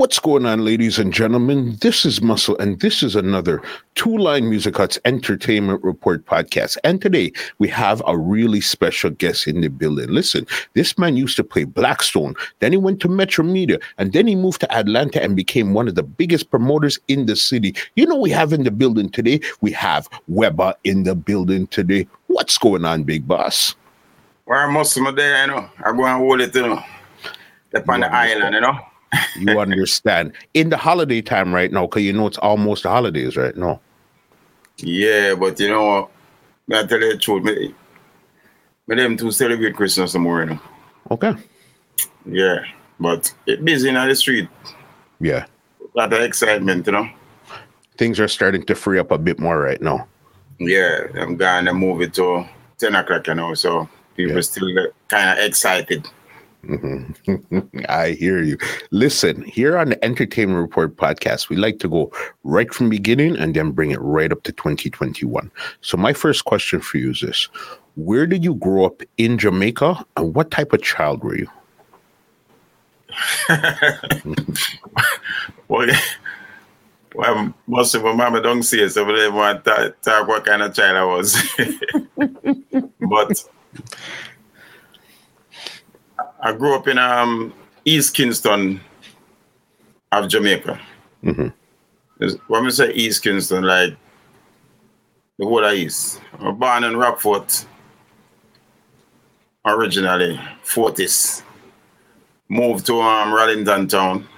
What's going on, ladies and gentlemen? This is Muscle, and this is another Two Line Music Hut's Entertainment Report podcast. And today we have a really special guest in the building. Listen, this man used to play Blackstone, then he went to Metro Media, and then he moved to Atlanta and became one of the biggest promoters in the city. You know, we have in the building today, we have Weber in the building today. What's going on, big boss? Where most of my day, I know, I go and hold it, you know, up on the island, you know you understand. In the holiday time right now because you know it's almost the holidays right now. Yeah but you know I tell you the truth? Me, me them to celebrate christmas tomorrow you know? okay. Yeah but it busy in the street. Yeah. A lot of excitement you know? Things are starting to free up a bit more right now. Yeah i'm going to move it to 10 o'clock you know so people yeah. still kind of excited I hear you. Listen, here on the Entertainment Report podcast, we like to go right from beginning and then bring it right up to 2021. So my first question for you is this. Where did you grow up in Jamaica and what type of child were you? well, well, most of my mama don't see it, so they want to talk what kind of child I was. but I grew up in um, East Kingston of Jamaica. Mm-hmm. When we say East Kingston, like the whole of East. I was born in Rockfort, originally, Fortis. Moved to um, Rollington Town.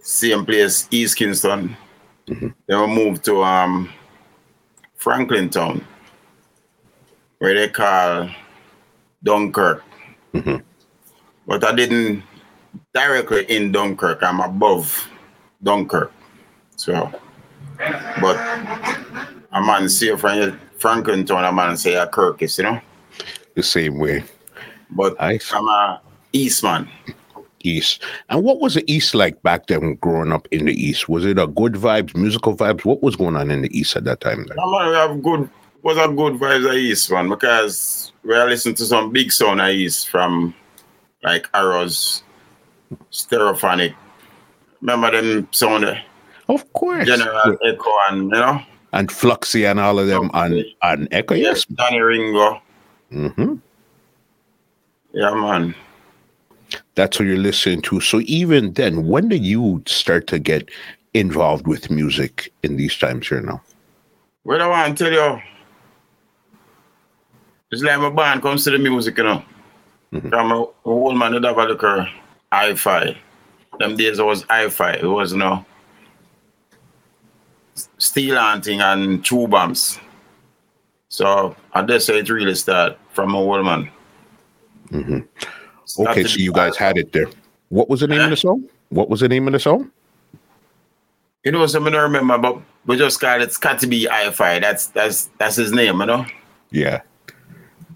Same place, East Kingston. Mm-hmm. Then we moved to um, Franklin Town, where they call Dunkirk. Mm-hmm. But I didn't directly in Dunkirk. I'm above Dunkirk. So, but a man say from Franklin Town, a man say a Kirk is, you know? The same way. But nice. I'm a East man. East. And what was the East like back then growing up in the East? Was it a good vibes, musical vibes? What was going on in the East at that time? Then? I have good was a good vibes at East, man, because we are listening to some big sound I use from like Arrows, Stereophonic. Remember them sound? Of course. General yeah. Echo and you know? And Fluxy and all of them on, on Echo, yes. Danny Ringo. Mm-hmm. Yeah, man. That's what you're listening to. So even then, when did you start to get involved with music in these times here now? Well, I want to tell you, it's like my band comes to the music, you know. Mm-hmm. From a, old man would have a look at hi-fi. Them days it was hi-fi. It was, you know, steel hunting and two bombs. So I just say it really start from a old man. Mm-hmm. Okay, so you guys had it there. What was the name of the song? What was the name of the song? You know, something I remember, but we just call it Scotty B Hi-Fi. That's that's that's his name, you know. Yeah.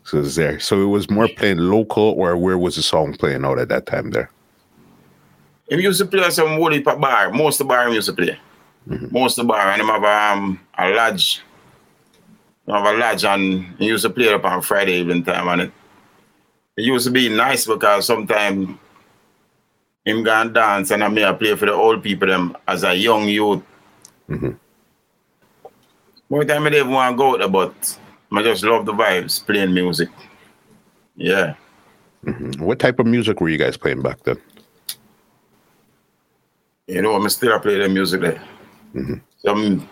So it's there. So it was more playing local, or where was the song playing out at that time there? He used to play some whole heap bar. Most of the bar he used to play. Mm-hmm. Most of the bar. And him have um, a lodge. He have a lodge and he used to play it up on Friday evening time. And it, it used to be nice because sometimes him go and dance and I may play for the old people them as a young youth. Mm-hmm. More time I didn't want to go out but I just love the vibes, playing music. Yeah. Mm-hmm. What type of music were you guys playing back then? You know, I'm still play the music there. Mm-hmm. Some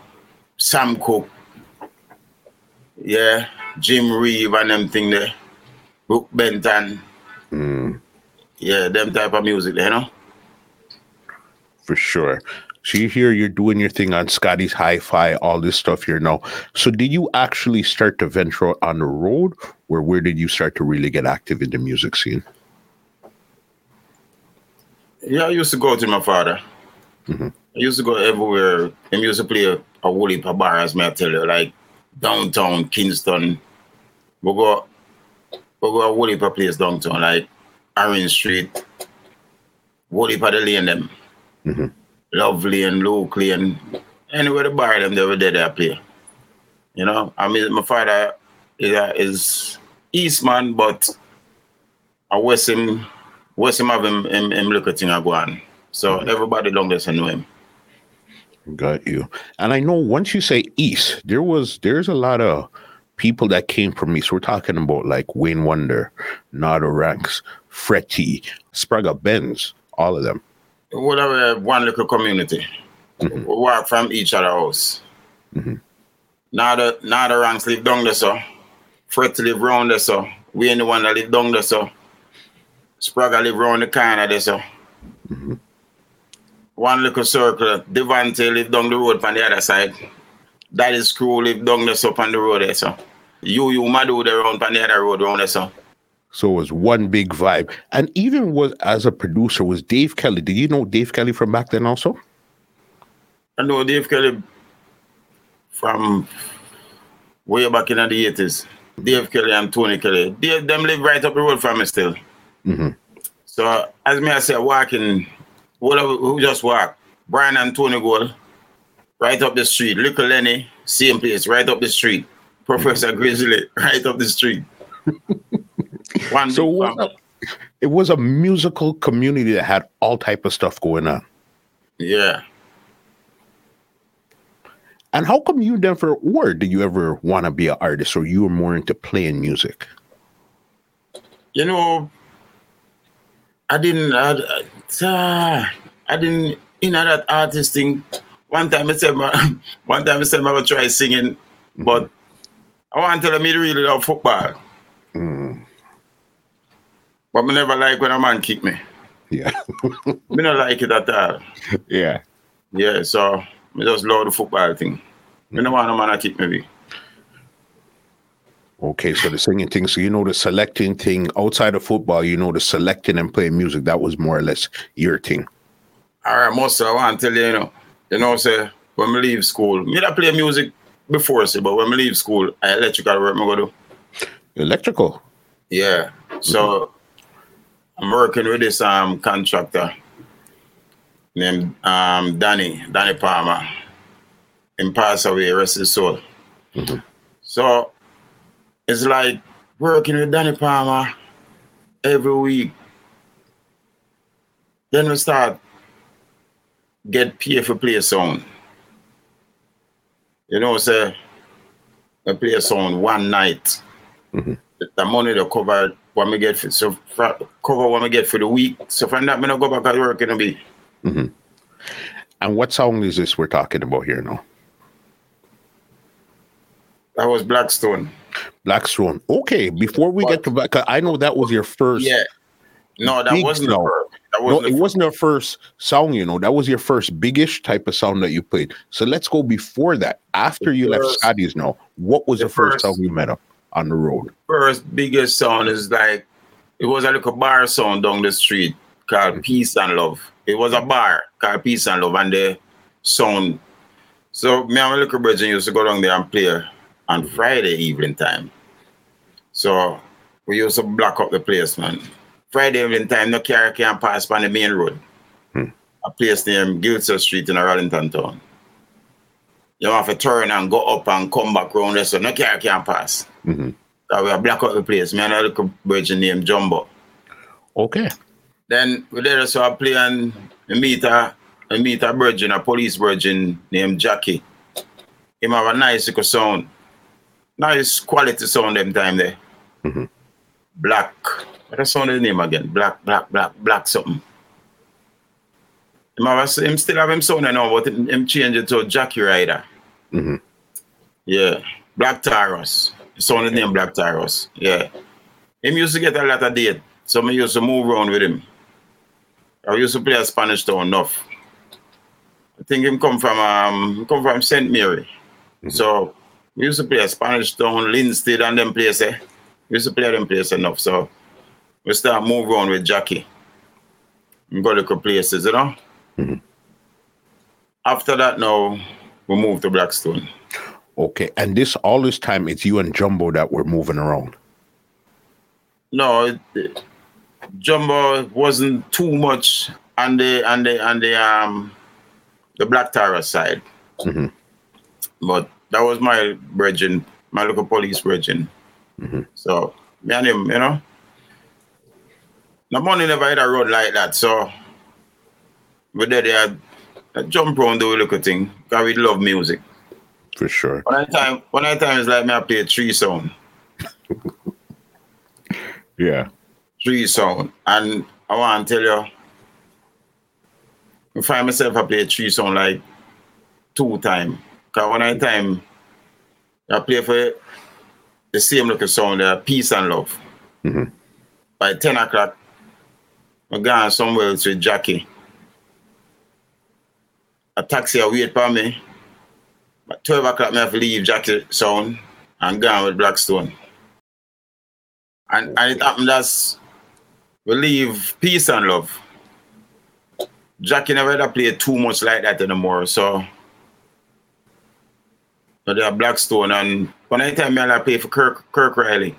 Sam Cooke. Yeah. Jim Reeve and them thing there. Brook Benton. Mm. Yeah, them type of music there, you know? For sure. So you're here, you're doing your thing on Scotty's Hi-Fi, all this stuff here now. So did you actually start to venture on the road, or where did you start to really get active in the music scene? Yeah, I used to go to my father. Mm-hmm. I used to go everywhere. I used to play a, a whole heap of bars, may I tell you, like downtown Kingston. We go we go a whole heap of place downtown, like Orange Street, whole heap of the lane them. Mm-hmm. Lovely and locally and anywhere the bar them they were there they play. You know, I mean my father is, uh, is Eastman, but I West him West him have him him, him look at thing I go on. So Mhm. everybody long there know him. Got you. And I know once you say East, there was there's a lot of people that came from East. We're talking about like Wayne Wonder, Nardo Ranks, Fretty, Spraga Benz, all of them. Whatever one little community. Mhm. We walk from each other house. Mhm. Now the now the ranks live down there so. Fred live round there so. We ain't the one that live down there so. Spraga live round the corner there so. Mhm. One little circle. Devante live down the road on the other side. Daddy Screw live down there so on the road there so. You you Madu there round on the other road round there so. So it was one big vibe. And even was as a producer was Dave Kelly. Did you know Dave Kelly from back then also? I know Dave Kelly from way back in the 80s. Dave Kelly and Tony Kelly. They, them live right up the road from me still. Mm-hmm. So as me I say, walking, whatever, who just walk? Brian and Tony Gold, right up the street. Little Lenny, same place, right up the street. Professor Grizzly, right up the street. One So it was, a, it was a musical community that had all type of stuff going on. yeah. And how come you never, or did you ever want to be an artist, or you were more into playing music? You know, I didn't, I, I, I didn't, you know, that artist thing. One time I said, my, one time I said I would try singing, but I want to tell them me really love football. Mm, But I never like when a man kick me. yeah, Me not like it at all. yeah. Yeah, so I just love the football thing. Me no want a man to kick me. Okay, so the singing thing. So you know the selecting thing outside of football. You know the selecting and playing music. That was more or less your thing. All right, most I want to tell you, you know, you know, say when we leave school, me that play music before, say, but when we leave school, I electrical work me go do. Electrical. Yeah. So mm-hmm. I'm working with this um contractor named um Danny, Danny Palmer. Him pass away, rest his soul. Mhm. So it's like working with Danny Palmer every week. Then we start get paid for play sound. You know, say I play a song one night the money to cover what me get for so for, cover what me get for the week. So from that, me not going to go back at work in a bit. And what song is this we're talking about here now? That was Blackstone. Blackstone. Okay, before we get to back, I know that was your first. Yeah. No, that wasn't the song. first. That No, wasn't it the wasn't your first song, you know. That was your first biggish type of sound that you played. So let's go before that. After The you left first- Scotty's now, what was the, the first, first- song you met up on the road? first biggest sound is like it was a little bar sound down the street called Peace and Love. It was a bar called Peace and Love, and the sound. So me and my little brother used to go down there and play on Friday evening time. So we used to block up the place, man. Friday evening time, no car can pass by the main road. Hmm. A place named Gilser Street in Arlington town. You have to turn and go up and come back round there, so no car can pass. Mhm. Uh, we black out the place. Me and a little virgin named Jumbo. Okay. Then we there so I play and I meet a I meet a virgin, a police virgin named Jackie. Him have a nice little sound. Nice quality sound them time there. Mhm. Black. What the sound his name again? Black, black, black, black something. Him, have a, him still have him sound now, but him, him change it to Jackie Rider. Mhm. Yeah. Black Taurus. Sound his name Black Taurus. Yeah. Him used to get a lot of date. So me used to move around with him. I used to play a Spanish town enough. I think him come from um come from St. Mary. So we used to play a Spanish town, Linstead and them place eh. We used to play them place enough. So we start move around with Jackie. We go to places, you know. Mhm. after that, now we moved to Blackstone. Okay, and this all this time it's you and Jumbo that were moving around. No, it, it, Jumbo wasn't too much on the on the on the um the Black Tara side, mm-hmm. but that was my brethren, my local police brethren. Mm-hmm. So me and him, you know. The money never hit a road like that, so we did there I jump around the little thing because we love music. For sure. One at time, one at time is like me I play three sound. yeah. Three sound. And I want to tell you, I find myself I play three sound like two time. Because one at time I play for the same little sound there, peace and love. Mm-hmm. By 10 o'clock, I'm going somewhere else with Jackie a taxi a for me. At 12 o'clock, I have to leave Jackie Sound and go with Blackstone. And, and it happened as we leave peace and love. Jackie never had play too much like that anymore. So, so they are Blackstone and one time I play for Kirk Kirk Riley.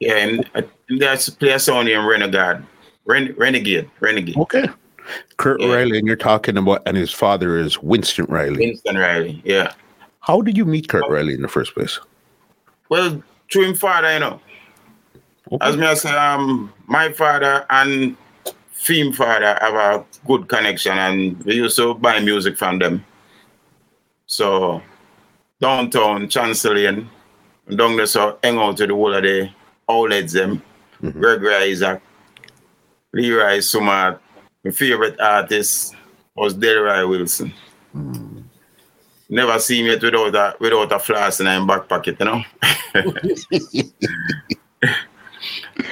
Yeah, and, and there's play a song in Renegade. Ren, Renegade. Renegade. Okay. Kurt yeah. Riley, and you're talking about, and his father is Winston Riley. Winston Riley, yeah. How did you meet Kurt Riley in the first place? Well, through him father, you know. Okay. As me I say, um, my father and Theme father have a good connection, and we used to buy music from them. So, downtown, Chancellian, down there, so hang out to the whole of the outlets them. Mm-hmm. Gregory Isaac, Leroy Smart, my favorite artist was Delroy Wilson. Mm. Never seen it without a without a flask in my back pocket, you know.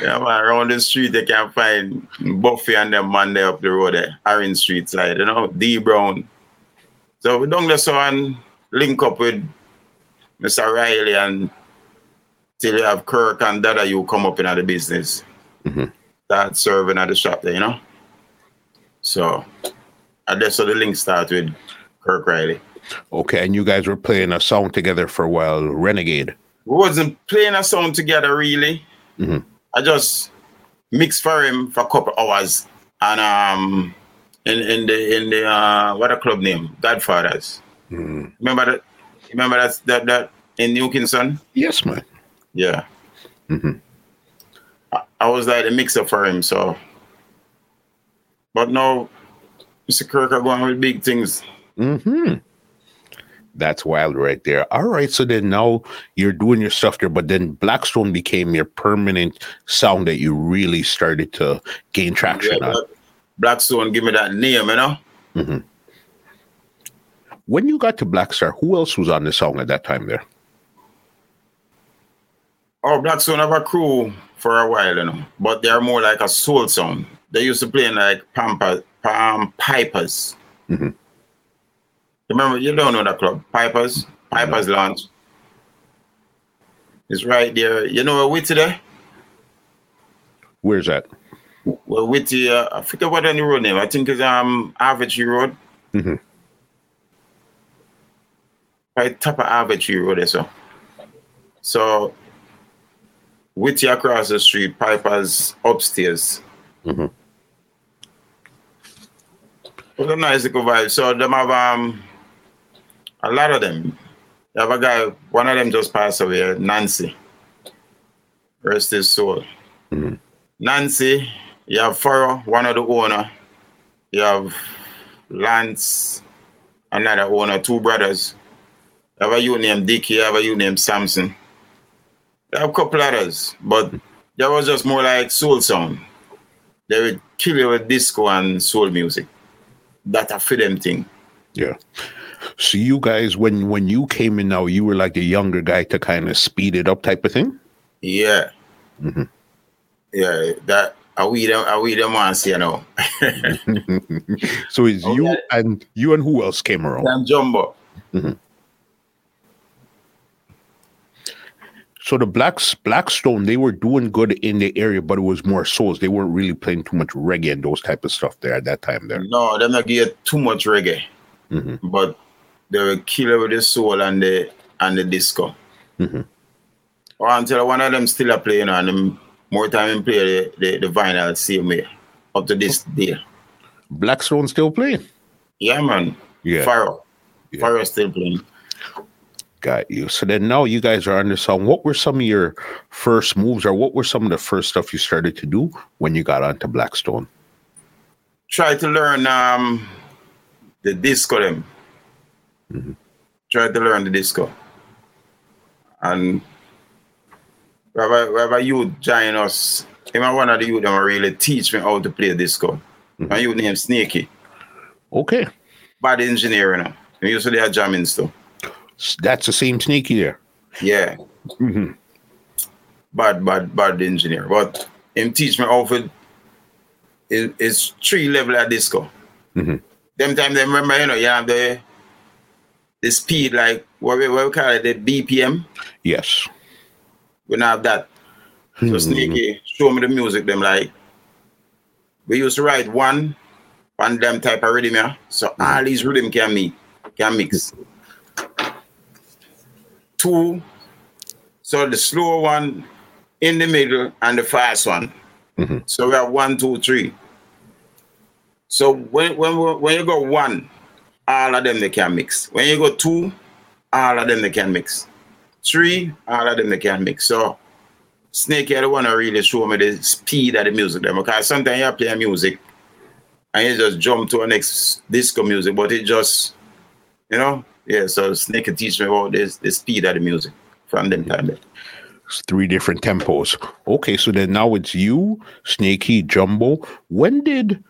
yeah, man, around the street they can find Buffy and them man there up the road there, Orange Street side, you know, D Brown. So we don't just and link up with Mr. Riley and till you have Kirk and Dada you come up in the business. Mm-hmm. Start serving at the shop there, you know. So and that's how the link started with Kirk Riley. Okay, and you guys were playing a song together for a while, Renegade. We wasn't playing a song together really. Mm-hmm. I just mixed for him for a couple hours, and um, in in the in the uh, what a club name, Godfathers. Mm. Remember that? Remember that that that in New Kingston? Yes, man. Yeah. Mm-hmm. I, I was like a mixer for him, so but now, Mr. Kirk are going with big things. Hmm. That's wild, right there. All right, so then now you're doing your stuff there, but then Blackstone became your permanent sound that you really started to gain traction yeah, on. Blackstone, give me that name, you know. Mm-hmm. When you got to Blackstar, who else was on the song at that time there? Oh, Blackstone have a crew for a while, you know, but they're more like a soul song they used to play in like Pampa, Pam Pipers. Mm-hmm. Remember, you don't know that club, Pipers, Pipers Lounge. It's right there. You know where Whitty there? Where's that? Well, Whitty, uh, I forget what any road name. I think it's um Average Road. Mm-hmm. Right top of Average Road, so. So, Whitty across the street, Pipers upstairs. Mm-hmm. It a nice little vibe. So them have um a lot of them. You have a guy, one of them just passed away, Nancy. Rest his soul. Mm-hmm. Nancy, you have Furrow, one of the owner. You have Lance, another owner, two brothers. You have a you named Dicky, you have a you named Samson. You have a couple others, but that was just more like soul sound. They would kill you with disco and soul music that a for them thing. Yeah. So you guys, when when you came in now, you were like the younger guy to kind of speed it up, type of thing. Yeah. Mm-hmm. Yeah. That are we them? Are we them ones? You know. so it's okay. you and you and who else came around? And Jumbo. Mm-hmm. So the blacks Blackstone, they were doing good in the area, but it was more souls. They weren't really playing too much reggae and those type of stuff there at that time. There, no, they're not get too much reggae, mm-hmm. but they were killer with the soul and the and the disco. Mm-hmm. Or until one of them still are playing and them more time in play the, the, the vinyl same way up to this day. Blackstone still playing? Yeah, man. Yeah. Fire. Yeah. Fire still playing. Got you. So then now you guys are under song. What were some of your first moves or what were some of the first stuff you started to do when you got onto Blackstone? Try to learn um the disco them. Mm-hmm. Try to learn the disco. And wherever, wherever you join us, him one of the youth that really teach me how to play disco. Mm-hmm. And you name Snaky. Okay. Bad engineer, you know. We used to do jamming stuff. That's the same sneaky there. Yeah. Mm-hmm. Bad, bad, bad engineer. But him teach me how to it, it's three level at disco. Mm-hmm. Them time they remember, you know, you have the the speed like what we, what we call it, the BPM. Yes. We don't have that. So mm-hmm. Snaky show me the music, them like we used to write one one them type of rhythm, yeah. So mm-hmm. all these rhythm can meet, can mix. Two, so the slow one in the middle and the fast one. Mm-hmm. So we have one, two, three. So when when when you go one, all of them they can mix. When you go two, all of them they can mix. Three, all of them they can mix. So Snake here the to really show me the speed of the music them because sometimes you play music and you just jump to a next disco music, but it just you know, yeah, so Snake can teach me about this the speed of the music from them time. It's three different tempos. Okay, so then now it's you, Snaky, Jumbo. When did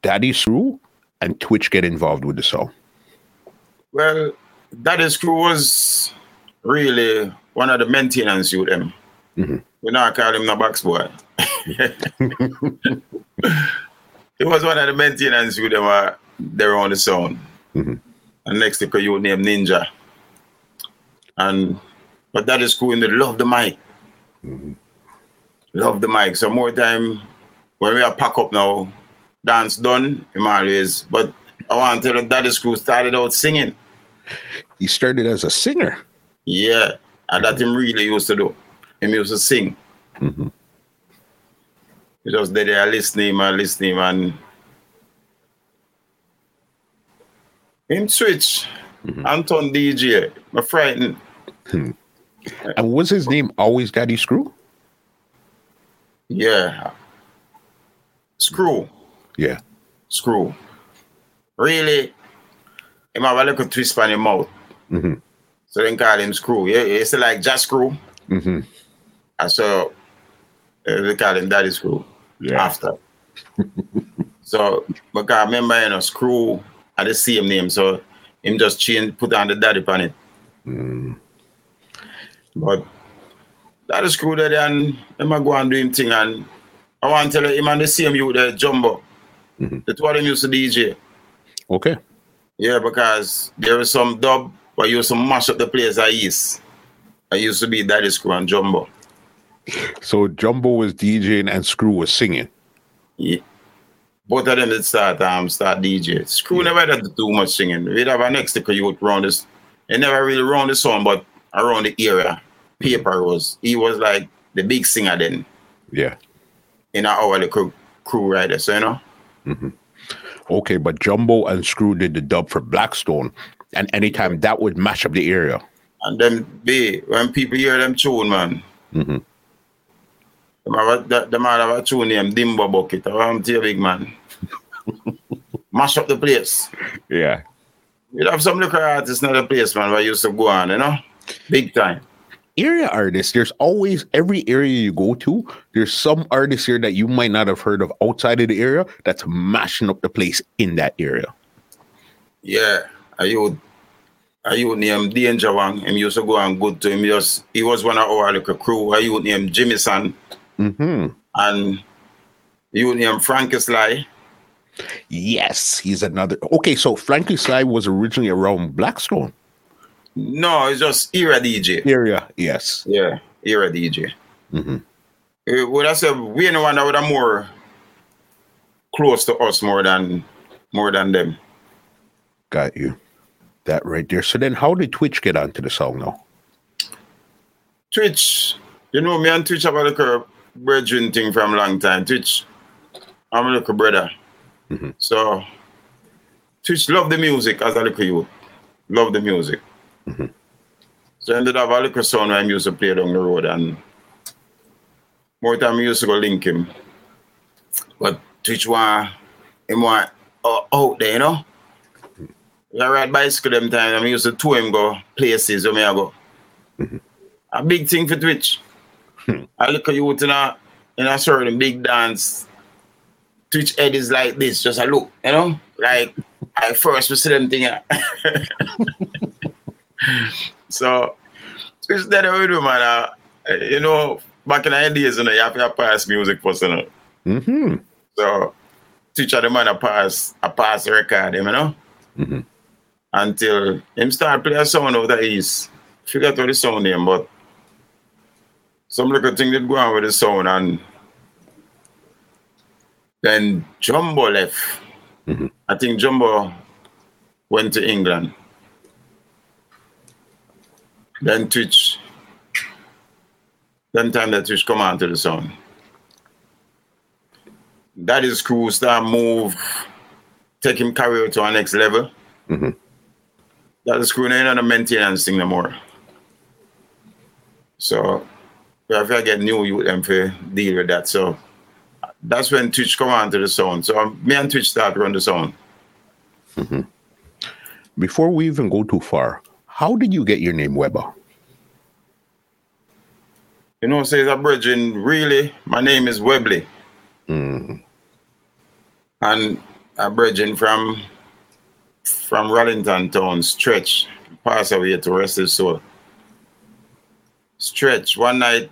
Daddy Screw and Twitch get involved with the song? Well, Daddy Screw was really one of the maintenance with them. Mm-hmm. We now call him the box boy. he was one of the maintenance with them uh, there on the sound. Mm-hmm. And next thing you name Ninja. And but that is cool and they love the mic. Mm-hmm. Love the mic. So more time when we are pack up now, dance done, him always. But I want to tell you Daddy Screw started out singing. He started as a singer. Yeah. And that him really used to do. Him used to sing. Mm-hmm. He just did there listening and listening and him switch. Mm-hmm. Anton DJ. I'm frightened. Hmm. And was his name always Daddy Screw? Yeah. Screw. Yeah. Screw. Really, him have a little twist on his mouth. Mm-hmm. So then call him Screw. Yeah, it's like just Screw. Mm-hmm. And so uh, they call him Daddy Screw yeah. after. so, because I remember, you know, Screw had the same name, so him just change, put on the daddy on it. Mm. But Daddy Screw that and him go and do him thing and I want to tell you, him and the same you the Jumbo. Mm-hmm. That's what him used to DJ. Okay. Yeah, because there was some dub but you used to mash up the place I used. I used to be Daddy Screw and Jumbo. So Jumbo was DJing and Screw was singing. Yeah. Both of them did start um start DJ. Screw yeah. never did too much singing. We'd have a next sticker you would run this. He never really run the song, but around the area. Paper was he was like the big singer then. Yeah. In our the crew crew rider, so you know. Mm-hmm. Okay, but Jumbo and Screw did the dub for Blackstone, and anytime that would mash up the area. And then be when people hear them tune, man. Mm-hmm. Them have a, them have a tune named Dimbo Bucket. I'm tell big man. Mash up the place. Yeah. You have some little artists in the place, man, where I used to go on, you know? Big time. Area artists, there's always every area you go to, there's some artists here that you might not have heard of outside of the area that's mashing up the place in that area. Yeah. Are you I you name Danger One, him used to go and good to him. Just he was one of our little crew. I you name Jimmy Son. Mm-hmm. And you name Frankie Sly. Yes, he's another. Okay, so Frankie Sly was originally around Blackstone. No, it's just era DJ. Era, yes. Yeah, era DJ. Mm-hmm. Uh, would I say we the one that would have more close to us more than more than them. Got you. That right there. So then how did Twitch get onto the song now? Twitch, you know me and Twitch have a little brethren thing from long time. Twitch, I'm a little brother. Mm-hmm. So Twitch love the music as a little you. Love the music. Mm-hmm. So I ended up a little song I used to play down the road and more time I used to go link him. But Twitch want him want uh, out there, you know. I ride bicycle them time. I used to tour him go places where me I go. Mm-hmm. A big thing for Twitch. Hmm. I look at you in a in a certain big dance. Twitch head is like this, just a look, you know? Like I first was see them thing. so Twitch that do man. Uh, you know, back in the days, you know, you have to pass music first, you know. Mm-hmm. So teacher the man a pass a pass record you know? Mm-hmm. Until him start play a sound out of east. Forget what the sound name, but some little thing did go on with the sound and then Jumbo left. Mm-hmm. I think Jumbo went to England. Then Twitch. Then time that Twitch come on to the sound Daddy Screw. Start move, take him career to our next level. Mm-hmm. Daddy Screw. Ain't on the maintenance thing no more. So we have to get new youth them to deal with that. So that's when Twitch come on to the sound. So me and Twitch start run the sound. Mm-hmm. Before we even go too far, how did you get your name Weber? You know, says a brethren, really, my name is Webley. Mm. And a brethren from from Rollington town, Stretch, passed away to rest his soul. Stretch, one night,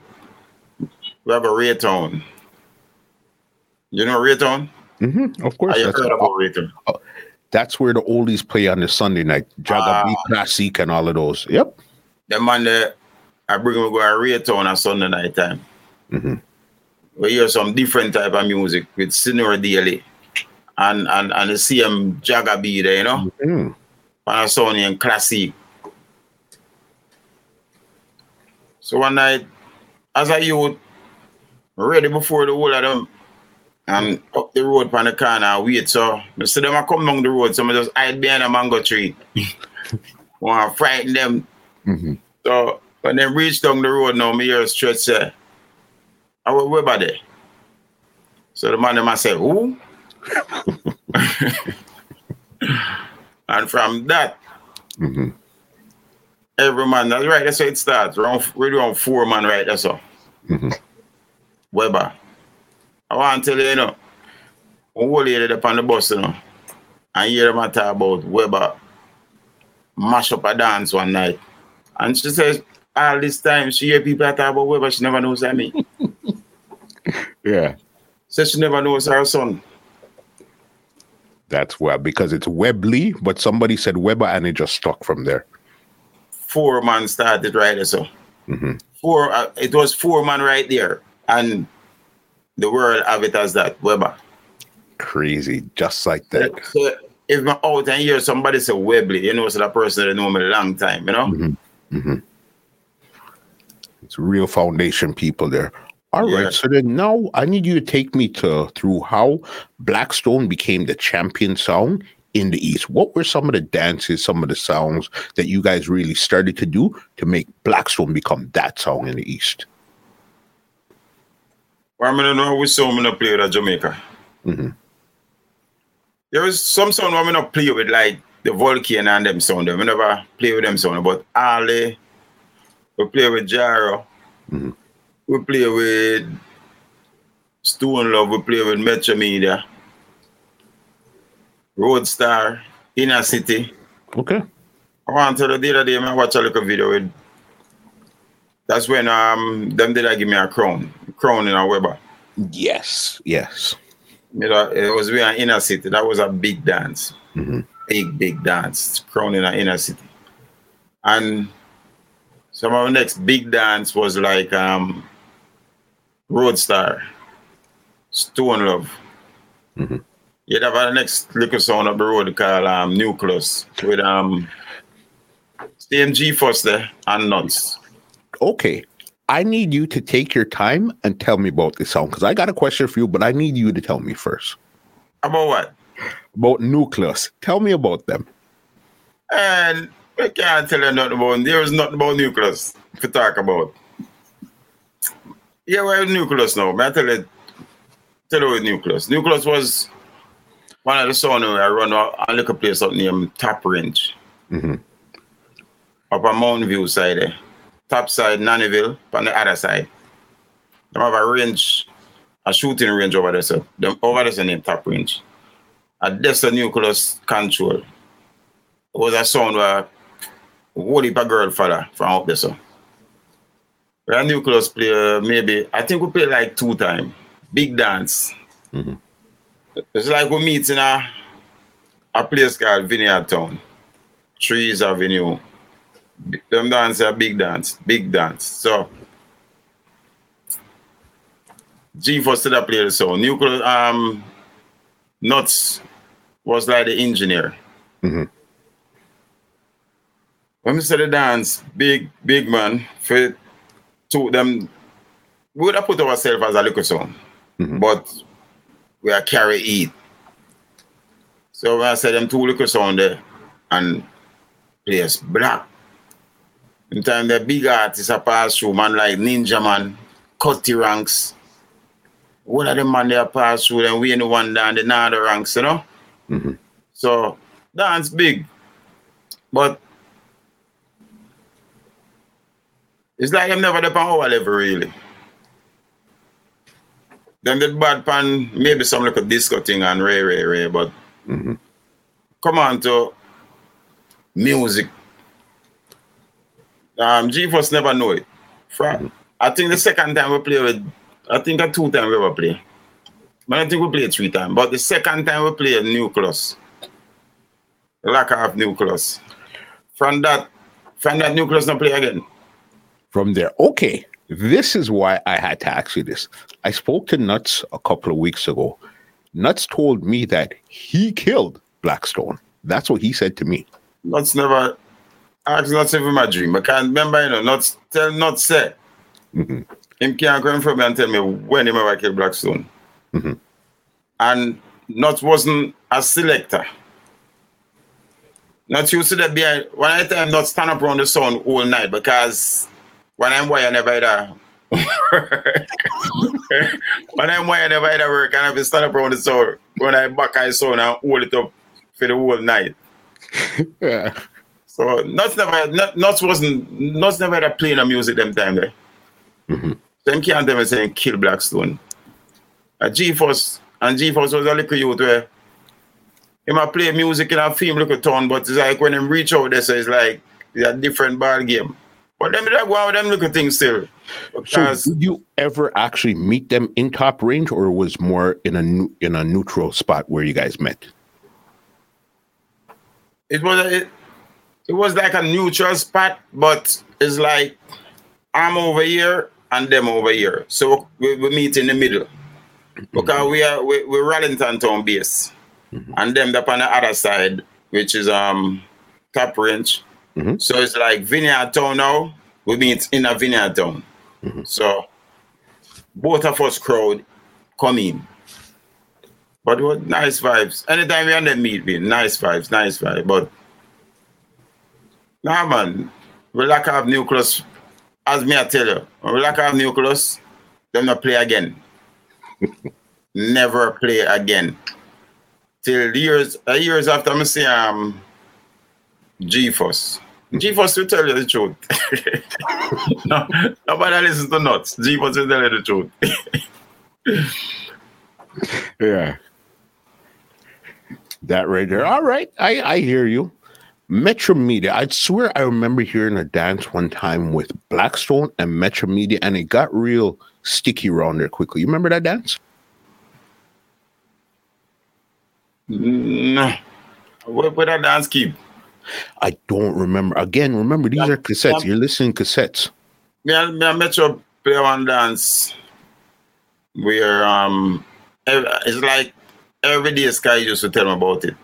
we have a Rae Town. You know Rae Town? Mm-hmm, of course. That's, heard about? Uh, that's where the oldies play on the Sunday night. Jaga uh, B Classic and all of those. Yep. The man there, I bring him to go to Rae Town on Sunday night time. Mm-hmm we hear some different type of music with Senior Daily and and and the same Jaga B there, you know, mm-hmm. Panasonic classic. So one night, as a youth, ready before the whole of them, and up the road on the corner, wait. So I see them I come down the road, so I just hide behind a mango tree. Want to frighten them. Mm-hmm. So when they reach down the road now, me hear a stretch say, I will where about there? So the man them I say, who? and from that, mm-hmm. every man, that's right, that's how it starts. Around, we're doing four man right, that's all. Mm-hmm. Weber. I want to tell you, you know, one old lady up on the bus, you know, and hear them talk about Weber mash up a dance one night. And she says, all this time she hear people talk about Weber, she never knows that me. yeah. Says she never knows her son. That's well because it's Webley, but somebody said Weber and it just stuck from there. Four man started right so. Mm-hmm. Four. Uh, it was four man right there, and the world have it as that Weber. Crazy, just like that. So, so if I'm out and hear somebody say Webley, you know, it's that person that know me a long time, you know. Mm-hmm. Mm-hmm. It's real foundation people there. All yeah. right. So then now I need you to take me to through how Blackstone became the champion song in the East. What were some of the dances, some of the songs that you guys really started to do to make Blackstone become that song in the East? Well, I mean, know we saw me not play with Jamaica. Mm-hmm. There was some song I'm not play with like the Volcano and them sound. We never play with them sound, but Ali, we play with Jaro. Mm-hmm we play with Stone Love, we play with Metro Media, Roadstar, Inner City. Okay. I want to the other day, I watch a little video with that's when um them did I give me a crown. Crown in a Weber. Yes, yes. You know, it was we in inner city. That was a big dance. Mm-hmm. Big, big dance. Crown in an inner city. And Some of our next big dance was like um, Roadstar, Stone Love. Mm-hmm. You'd have our next liquor sound up the road called um, Nucleus with um, same G Foster and Nuts. Okay. I need you to take your time and tell me about this song because I got a question for you, but I need you to tell me first. About what? About Nucleus. Tell me about them. And I can't tell you nothing about There is nothing about Nucleus to talk about. Yeah, well, Nucleus now. I tell you, tell you with Nucleus. Nucleus was one of the songs I run a little place up named Top Range. Mm-hmm. Up on Mountain View side there top side, Nannyville, on the other side. They have a range, a shooting range over there. So them over there's a name top range. And that's the nucleus control. It was a sound where what if a girl father from out there so. We nucleus play uh, maybe I think we play like two times. Big dance. Mm-hmm. It's like we meet in a a place called Vineyard Town. Trees Avenue them dance a big dance, big dance. So G for still play the song. Nuclear um Nuts was like the engineer. Mm-hmm. When we said the dance, big, big man, for two them we would have put ourselves as a little song. Mm-hmm. But we are carry it. So when I said them two little song there and place black in time the big artists are pass through, man like Ninja Man, Cutty Ranks. One of them man they are pass through and we in the one down the other ranks, you know? Mm-hmm. So dance big. But it's like I'm never the pan our level really. Then the bad pan, maybe some like a disco thing and ray ray ray, but mm-hmm. come on to music um, G Force never know it. mm-hmm. I think the second time we play with, I think a two time we ever play. But I think we played three times. But the second time we play a nucleus. Lack of nucleus. From that, from that nucleus not play again. From there. Okay. This is why I had to ask you this. I spoke to Nuts a couple of weeks ago. Nuts told me that he killed Blackstone. That's what he said to me. Nuts never ask not even my dream. I can't remember, you know, not tell not say. Mm-hmm. Him can't come from me and tell me when he ever killed Blackstone. Mm-hmm. And not wasn't a selector. Not used to that behind when I time not stand up around the sun all night because when I'm why I never had a when I'm why I never had a work and I to stand up around the sun when I back I saw and hold it up for the whole night. yeah. So Nuts never not, Nuts wasn't Nuts never had a playing a music them time there. Mm-hmm. Them can't them saying kill Blackstone. A G Force and G Force was a little youth where he might play music in a film look at town, but it's like when him reach out there, so it's like it's a different ball game. But them that go with them look at things still. So did you ever actually meet them in top range or was more in a in a neutral spot where you guys met? It was a, it, it was like a neutral spot, but it's like I'm over here and them over here. So we, we meet in the middle. Because we are we, we're Rollington town base. Mm-hmm. And them up on the other side, which is um top range. Mm-hmm. So it's like Vineyard Town now. We meet in a Vineyard Town. Mm-hmm. So both of us crowd come in. But what nice vibes. Anytime we on the meet, we nice vibes, nice vibes. But Nah, man. We lack of nucleus. As me I tell you, we lack of nucleus, them not play again. Never play again. Till years, uh, years after me see um, G-Force. G-Force will tell you the truth. no, nobody listens to nuts. G-Force will tell you the truth. yeah. That right there. All right. I, I hear you. Metro Media. I swear I remember hearing a dance one time with Blackstone and Metro Media, and it got real sticky around there quickly. You remember that dance? No. Where, where that dance keep? I don't remember. Again, remember these yeah, are cassettes. Yeah. You're listening cassettes. Yeah, me, Metro play one dance where um it's like every day Sky used to tell me about it.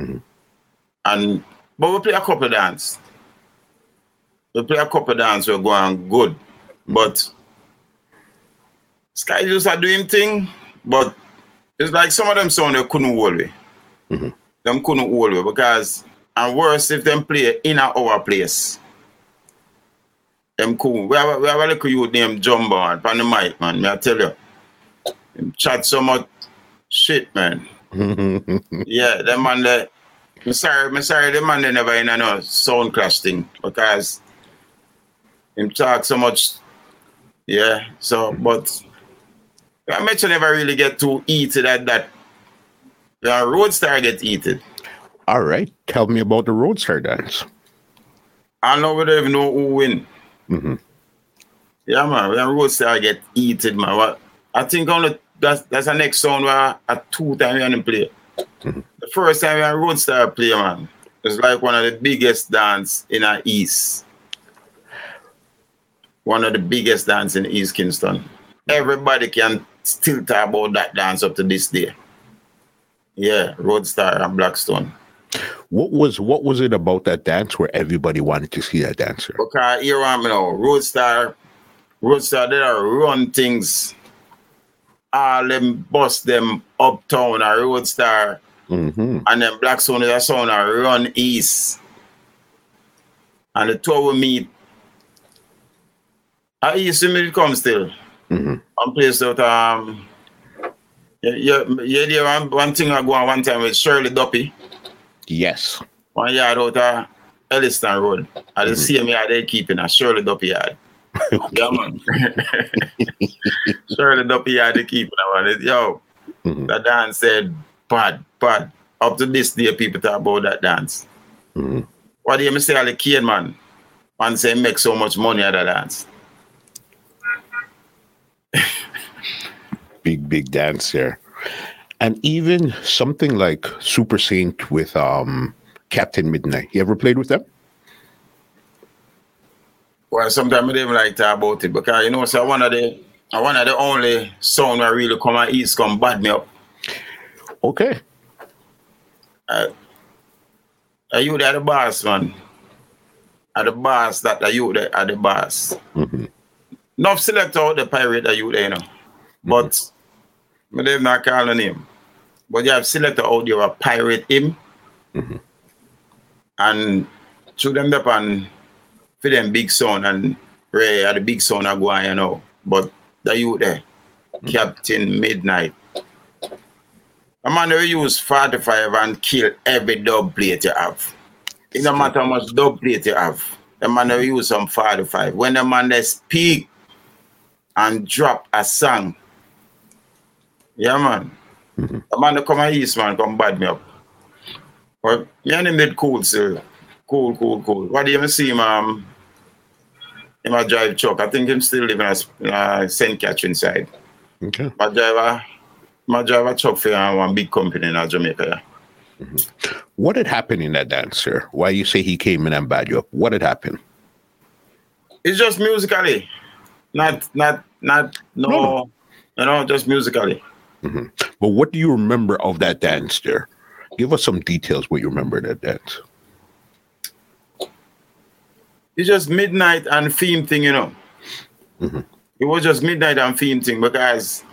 Mm-hmm. And but we play a couple dance. We play a couple dance, we're going good. But Sky Juice are doing thing, but it's like some of them sound they couldn't hold me. Mm-hmm. Them couldn't hold me because and worse if them play in our place. Them cool. We have, we have a little youth named Jumbo on the mic, man. May I tell you. Him chat so much shit, man. yeah, them man they I'm sorry, I'm sorry, the man they never in a no sound clash thing because him talk so much. Yeah, so but I mentioned never really get too heated at that. The roadstar get heated. All right. Tell me about the roadstar dance. I know we don't even know who win. Mm-hmm. Yeah, man. When roadstar get heated, man. What I think only that's that's the next song where a two time we play. The first time had roadstar play, man, it's like one of the biggest dance in our east. One of the biggest dance in East Kingston. Everybody can still talk about that dance up to this day. Yeah, Roadstar and Blackstone. What was what was it about that dance where everybody wanted to see that dancer? Okay, here I am now. Roadstar, Roadstar, they are run things. All them bust them uptown a Roadstar. Mm-hmm. And then Blackstone is a sound a run east. And the two will meet. I east it come still. Mm-hmm. One place that um yeah, yeah, yeah, one, one thing I go on one time with Shirley Duppy. Yes. One yard out of Elliston Road. I didn't mm-hmm. see him yard they keeping a Shirley Duppy yard. Yeah, man. Shirley Duppy yard they keeping a Yo, mm-hmm. that dance said bad, bad. Up to this day, people talk about that dance. Mm-hmm. What do you mean say, all the kid, man? Man say make so much money at that dance. big, big dance here. And even something like Super Saint with um, Captain Midnight. You ever played with them? Well, sometimes I don't even like talk about it because you know, so one of the one of the only sound that really come out east come bad me up. Okay. Uh, are you there the boss, man? Are the boss that are you there are the boss. Mm-hmm. Enough select out the pirate are you there, you know. Mm-hmm. But I don't not call the name. But you have selected out your pirate him. Mm-hmm. And through them up and for them big son and Ray are the big son are going, you know. But the you there, mm-hmm. Captain Midnight. A man will use 45 and kill every dub plate you have. It don't matter how much dub plate you have. The man will use some 45. When the man they speak and drop a song, yeah, man. Mm-hmm. The man that come on east, man, come bad me up. But yeah, him did cool, sir. Cool, cool, cool. What do you see um, him a drive truck? I think him still living at uh, St. Catherine side. Okay. My driver, my driver truck for one big company in Jamaica. Mm-hmm. What had happened in that dance, sir? Why you say he came in and bad you up? What had happened? It's just musically, not not not no, no. you know, just musically. Mm-hmm. But what do you remember of that dance there? Give us some details what you remember that dance. It's just midnight and theme thing, you know. Mm-hmm. It was just midnight and theme thing because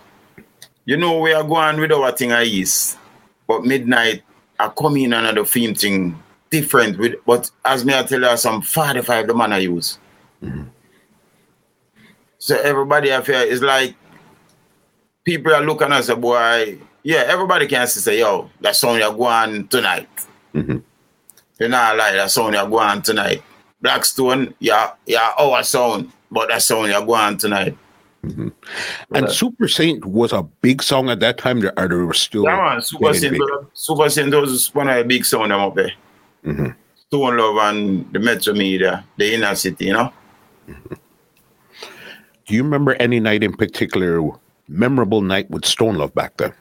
you know we are going with our thing I is, but midnight I come in another theme thing different with but as me I tell you some 45 the man I use. Mm-hmm. So everybody I feel is like people are looking at say, boy, yeah, everybody can say, yo, that song you're going tonight. Mm-hmm. You know, like that song you're going tonight. Blackstone, yeah, yeah, our song, but that song you're going tonight. Mm-hmm. And Super Saint was a big song at that time. Or there were still yeah, man. Super Saint, Super Saint was one of the big songs up there. Mm-hmm. Stone Love and the Metro Media, the inner city, you know. Mm-hmm. Do you remember any night in particular memorable night with Stone Love back then?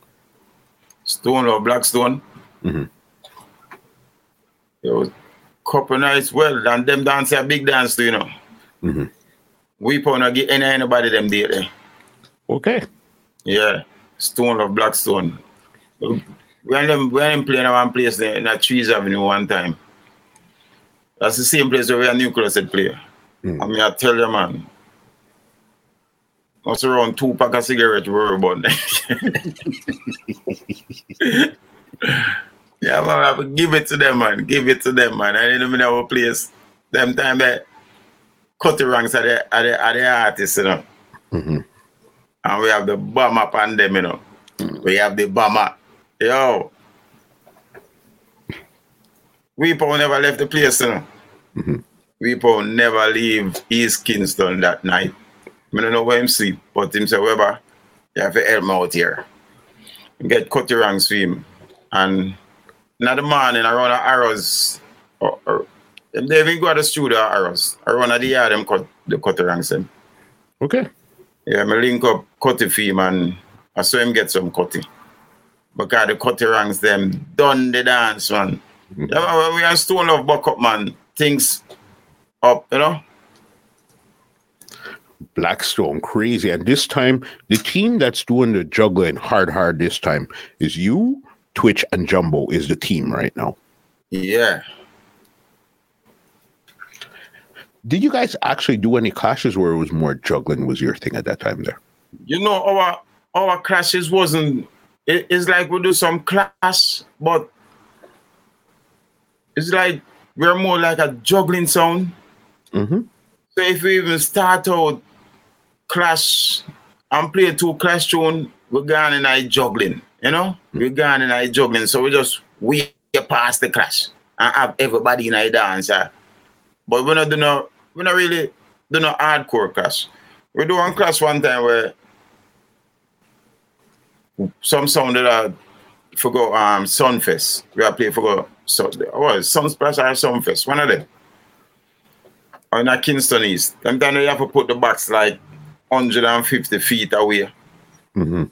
Stone Love, Blackstone. Mm-hmm. It was couple nights, well, and them dance a big dance too, you know. Mm-hmm. We probably get any anybody them day there. Okay. Yeah. Stone of Blackstone. When them when them playing at one place there in a Trees Avenue one time. That's the same place where we are nucleus had play. Mm. I mean I tell you man. That's around two pack of cigarettes we were about Yeah, man, I have to give it to them, man. Give it to them, man. And in the our place, them time that Cutty Ranks at the, at the, at the artists, you know. Mm-hmm. And we have the bomb up on them, you know. We have the bomber. Yo. We Paul never left the place, you know. Mm-hmm. We Paul never leave East Kingston that night. I don't know where him sleep, but him say, Weber, you have to help me out here. Get Cutty Ranks for him. And in the morning around the arrows, or, or they even go to the studio arrows. Around the yard, them cut the Cutty Ranks them. Okay. Yeah, me link up cutty fee man. I saw him get some cutty. Because the cutty ranks them done the dance, man. Mhm. Yeah, we are stone love buck up, man. Things up, you know? Blackstone, crazy. And this time, the team that's doing the juggling hard, hard this time is you, Twitch, and Jumbo is the team right now. Yeah. Did you guys actually do any clashes where it was more juggling was your thing at that time there? You know, our our clashes wasn't it- it's like we do some clash, but it's like we're more like a juggling sound. Mm-hmm. So if we even start out clash and play two clash tune, we're going in a juggling, you know? We're going in a juggling. So we just way past the clash and have everybody in a dance. uh. But we're not doing no, we're not really doing no hardcore clash. We do one clash one time where some sound that I forgot um Sunfest. We are playing for so what Sunsplash or Sunfest, one of them or in a Kingston East. Sometimes you have to put the box like 150 feet away. Mm-hmm.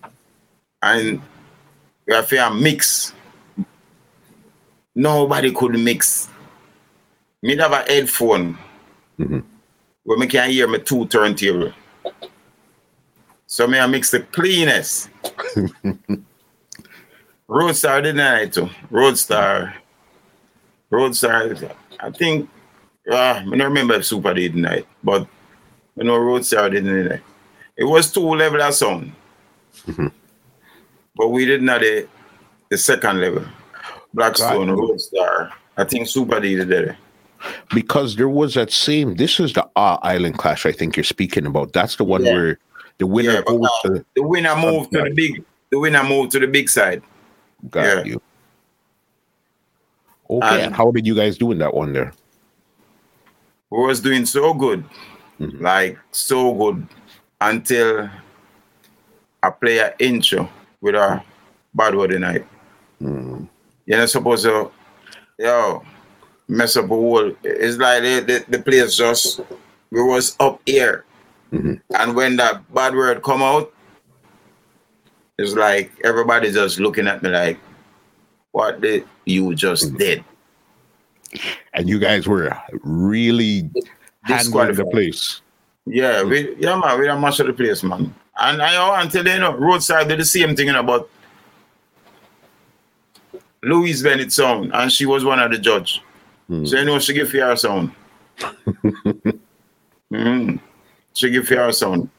And to mix. Nobody could mix. Me have a headphone Mhm. where me can hear me two turntable. So me I mix the cleanest. Roadstar didn't I too? Roadstar. Roadstar, I think Ah, I don't remember if Super did night, but you know Roadstar didn't it. It was two level of sound. Mhm. But we didn't have the, the second level. Blackstone. Roadstar. I think Super did it. Because there was that same. This is the Ah Island Clash. I think you're speaking about. That's the one Yeah. where the winner Yeah, goes uh, to. The winner moved to the big the winner moved to the big side. Got yeah. you. Okay, And- how did you guys do in that one there? We was doing so good. Mhm. Like so good until I play an intro with a bad word night. Mm. You're not supposed to, yo, mess up a whole. It's like the, the, the place just, we was up here. Mhm. And when that bad word come out, it's like everybody just looking at me like, what did you just did? And you guys were really handling the place. Yeah, we yeah man, we don't mash up the place, man. And I know until you know, roadside did the same thing, you know, but Louise Bennett sound, and she was one of the judge. Hmm. So you know she give fair sound. hmm She give fair sound.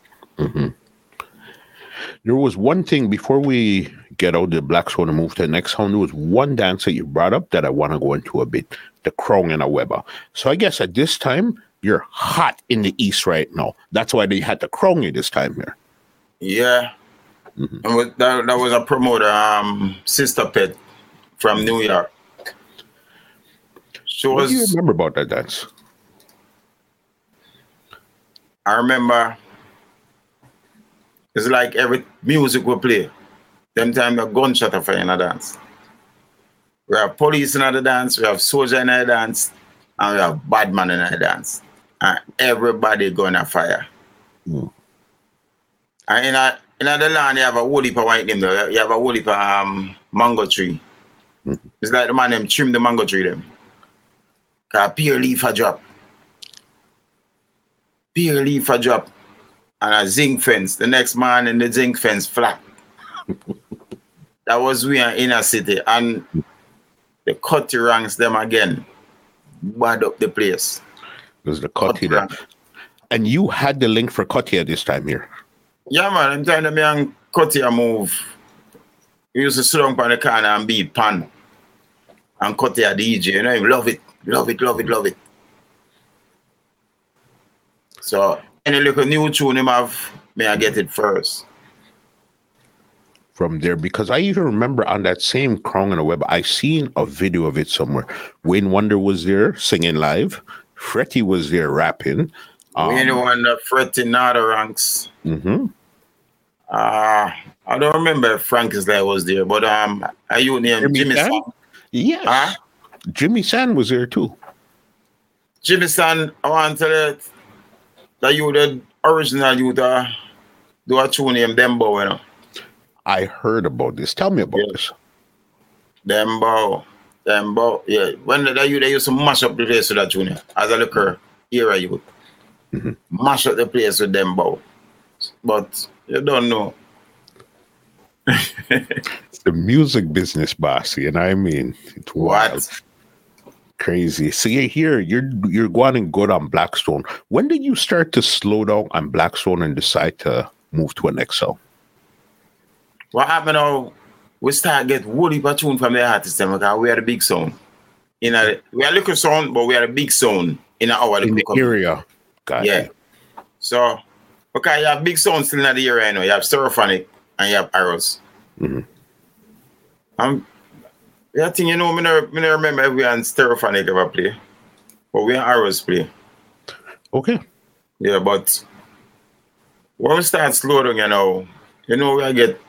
There was one thing before we get out the Blackstone and move to the next sound. There was one dance that you brought up that I want to go into a bit the Krong and a Weber. So I guess at this time, you're hot in the East right now. That's why they had the Krong you this time here. Yeah. Mhm. And with- that, that was a promoter, um, Sister Pet from New York. She What do you remember about that dance? I remember it's like every music we play. Them time the gunshot are in a dance. We have police in the dance, we have soldier in the dance, and we have bad man in the dance. And everybody gonna fire. Hmm. And in a in the land you have a whole heap of white name there. You have a whole heap of um, mango tree. Hmm. It's like the man them trim the mango tree them. Cause pear leaf a drop. Pear leaf a drop. And a zinc fence. The next man in the zinc fence flat. that was we in inner city. And the cutty ranks them again. Bad up the place. It was the cutty there. And you had the link for Cutty at this time here. Yeah, man. I'm telling me and Cutty a move. We used to sit down on the corner and beat pan. And Cutty a DJ. You know, you love it. Love it, love it, love it. So any little new tune him have, may I get it first. From there, because I even remember on that same Crown on the Web, I seen a video of it somewhere. Wayne Wonder was there singing live. Freddie was there rapping. Um, Wayne Wonder, Freddie, Nardo Ranks. Mm-hmm. Uh, I don't remember if Frank is there was there, but um, are you named Jimmy, Jimmy San? Yes. Huh? Jimmy San was there too. Jimmy San, I want to tell you that you the original you the do a tune named Dembo, you know. I heard about this. Tell me about yeah. this. Dembo. Dembo. Yeah. When they, they used to mash up the place with that tune as a liquor era you mm-hmm. mash up the place with Dembo. But you don't know. it's the music business, bossy, and I mean it's wild. What? Crazy. See here, you're you're going good on Blackstone. When did you start to slow down on Blackstone and decide to move to an XL? What happened now? We start get woody tune from the artist because we are a big sound. In a we are a little sound, but we are a big sound in our in the area. Got yeah. It. So okay, you have big sound still in the area, you know. You have Stereophonic and you have Arrows. Mm-hmm. Um yeah, I think you know, me never remember everyone Stereophonic ever play. But we Arrows play. Okay. Yeah, but when we start slow down, you know, you know, we get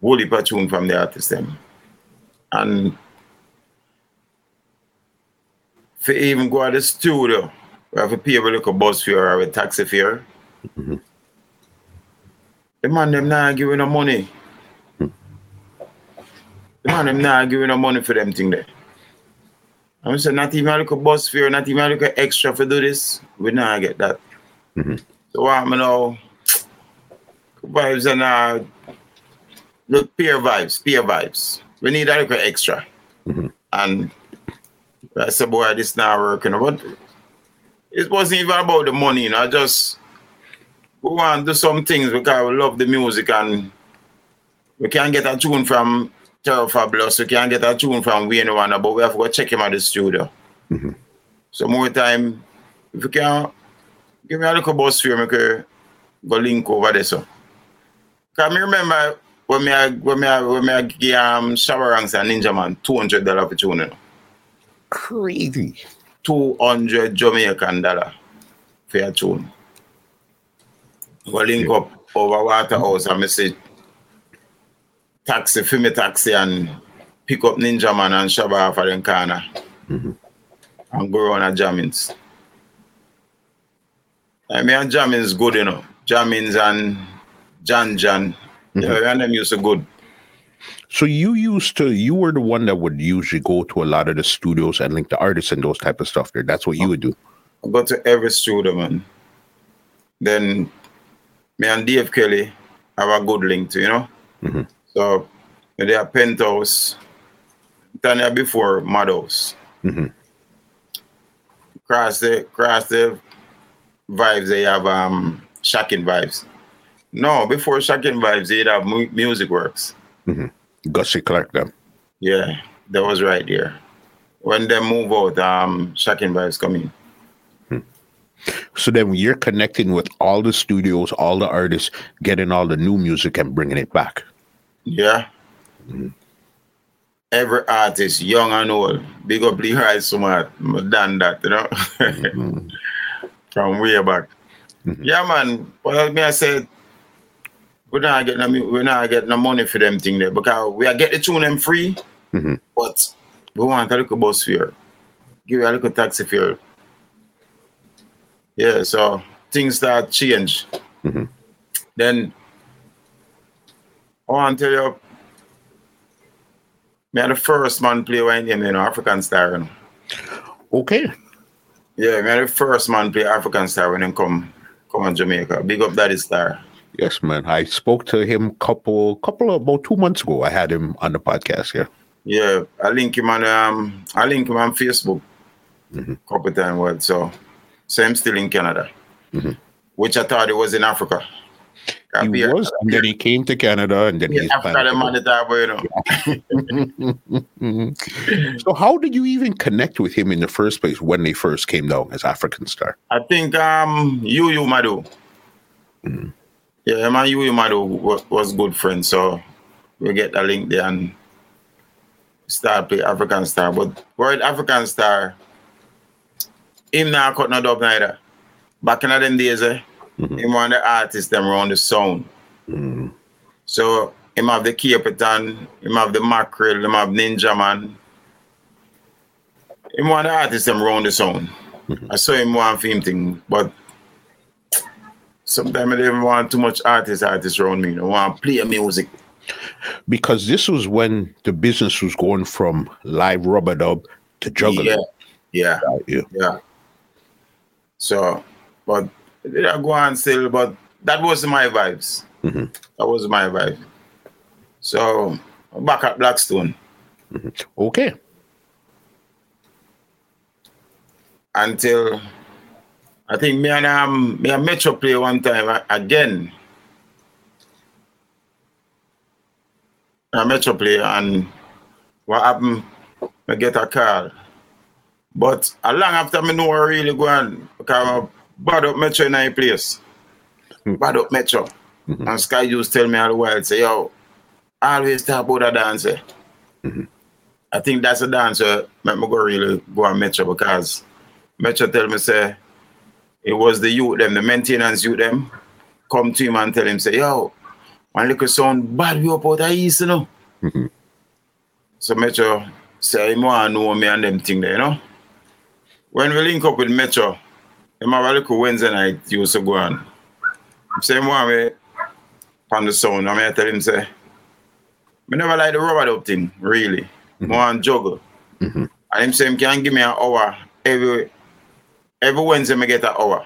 woolly tune from the artist them. And for even go to the studio, we have to pay a little bus fare or a taxi fare. Mm-hmm. The man them not giving no money. The man them not giving no money for them thing there. I'm saying not even a little bus fare, not even a little extra for do this. We not get that. Mm-hmm. So what I'm know vibes and uh look peer vibes, peer vibes. We need a little extra. Mm-hmm. And I said, boy, this not working. But it wasn't even about the money, you know. I just we want to do some things because we love the music and we can't get a tune from Terror Fabulous, we can't get a tune from Wayne Wonder, but we have to go check him at the studio. Mm-hmm. So more time, if you can give me a little bus fare, I can go link over there. So. Cause me remember when me when me when me give um Shabba and Ninja Man two hundred dollar for tuning. Crazy. Two hundred Jamaican dollar for a tune. Go link up over Waterhouse and me say taxi for me taxi and pick up Ninja Man and Shabba for them corner. Mm-hmm. And go around a jammings. I mean jammings good, you know. Jammings and Jan Jan Mm-hmm. Yeah, and them used to good. So you used to you were the one that would usually go to a lot of the studios and link the artists and those type of stuff there. That's what you would do. I go to every studio, man. Then me and Dave Kelly have a good link to, you know. Mm-hmm. So they are penthouse. Done before Madhouse. Mm-hmm. Cross the cross the vibes they have um shocking vibes. No, before Shocking Vibes, they'd have mu- Music Works. Mm-hmm. Gussie Clarke, them. Yeah, that was right there. When they move out, um, Shocking Vibes come in. So then you're connecting with all the studios, all the artists, getting all the new music and bringing it back. Yeah. Mm-hmm. Every artist, young and old, big up Leroy Smart, done that, you know, mm-hmm. from way back. Mm-hmm. Yeah, man. Well, me I said, we're not getting no, we're not getting no money for them thing there because we are getting tune them free, mm-hmm. but we want a little bus fare, give you a little taxi fare. Yeah, so things start change. Mm-hmm. Then I want to tell you, me the first man play game, you know, African Star. You know. Okay. Yeah, man, the first man play African Star when he come come on Jamaica. Big up Daddy Star. Yes, man. I spoke to him couple couple about two months ago. I had him on the podcast. Yeah. Yeah, I link him on um I link him on Facebook Mhm. couple times. So so I'm still in Canada, Mhm. which I thought it was in Africa. He Appear- was, and then he came to Canada, and then Yeah, he's Africa, the to that I wear, you know. Mhm. so how did you even connect with him in the first place when they first came down as African Star? I think um you you Madu. Mhm. Yeah, man, you you Madu was, was good friends, so we get a link there and start play African Star. But word African Star, him now cut no dub neither. Back in them days, eh, Mhm. him one of the artists them around the sound. Mm. So him have the Capitan, him have the Mackerel, him have Ninja Man. Him one of the artists them around the sound. Mhm. I saw him one film thing, but sometimes I don't want too much artist artists around me. I want to play music. Because this was when the business was going from live rub-a-dub to juggling. Yeah, yeah, Yeah. yeah. So, but I go on still? But that was my vibes. Mhm. That was my vibe. So back at Blackstone. Okay. until I think me and um me and Metro play one time again. I Metro play and what happened? I get a call. But a long after me know I really go on because I bad up Metro in a place. Hmm. Bad up Metro. Mhm. And Sky Juice tell me all the while, say, yo, always talk about a dancer. Mhm. I think that's a dancer make me go really go on Metro because Metro tell me say it was the youth them, the maintenance youth them, come to him and tell him, say, yo, one little sound bad we up out of east, you know. Mhm. So Metro say him want know me and them thing there, you know. When we link up with Metro, him have a little Wednesday night used to go on. Same him want me on the sound, and I tell him say, me never like the rub-a-dub thing, really. Mhm. More on juggle. Mhm. And him say him can give me an hour every every Wednesday me get an hour.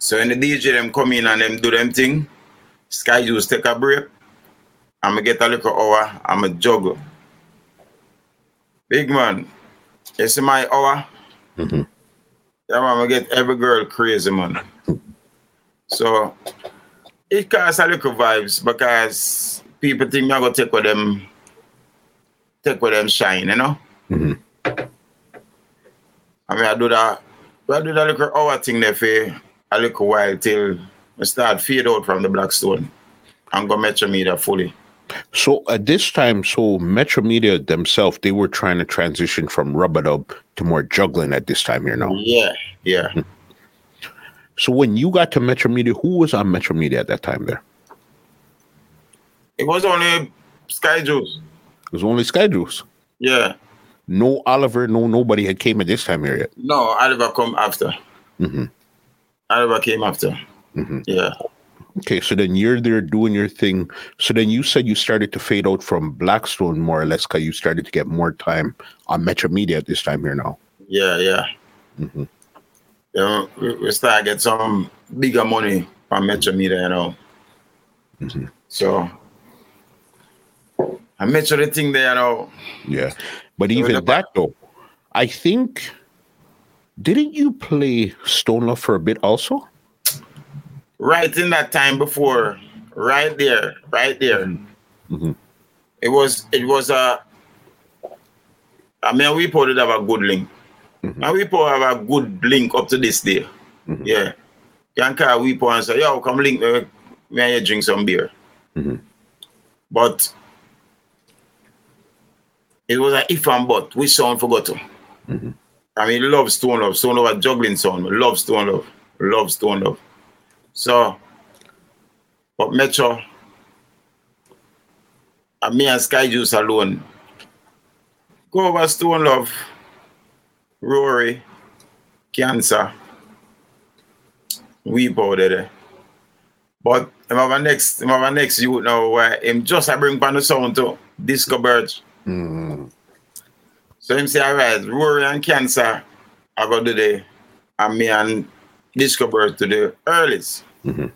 So when the DJ them come in and them do them thing, Sky Juice take a break, I'm gonna get a little hour, I'm a juggle. Big man, you see my hour? Mhm. Yeah, man, I get every girl crazy, man. So it causes a little vibes because people think I'm gonna take with them, take with them shine, you know. Mhm. I mean, I do that, I do that little hour thing there for a little while till I start fade out from the Blackstone and go Metro Media fully. So at this time, so Metro Media themselves, they were trying to transition from rub-a-dub to more juggling at this time here now. Yeah, yeah. So when you got to Metro Media, who was on Metro Media at that time there? It was only Sky Juice. It was only Sky Juice. Yeah. No Oliver, no nobody had came at this time here yet. No, Oliver come after. hmm Oliver came after. Mhm. Yeah. Okay, so then you're there doing your thing. So then you said you started to fade out from Blackstone more or less because you started to get more time on Metro Media at this time here now. Yeah, yeah. Mhm. You know, we, we start get some bigger money from Metro Media, you know. Mhm. So I Metro the thing there, you know. Yeah. But even the- that though, I think didn't you play Stone Love for a bit also? Right in that time before, right there, right there. Mhm. It was it was a I mean we probably have a good link. Mhm. And we probably have a good link up to this day. Mhm. Yeah. Can call we and say, yo, come link me, me and you drink some beer. Mhm. But it was a if and but. Which sound forgot to? Mhm. I mean, love Stone Love. Stone Love a juggling sound. Love Stone Love. Love Stone Love. So, but Metro, and me and Sky Juice alone, go over Stone Love, Rory, Cancer, we powder there. But him have a next, him have a next youth now where him just a bring pan the sound to Disco Birch. Mm. So him say, all right, Rory and Cancer, I go to the, and me and Disco Bird to the earliest. Mm-hmm.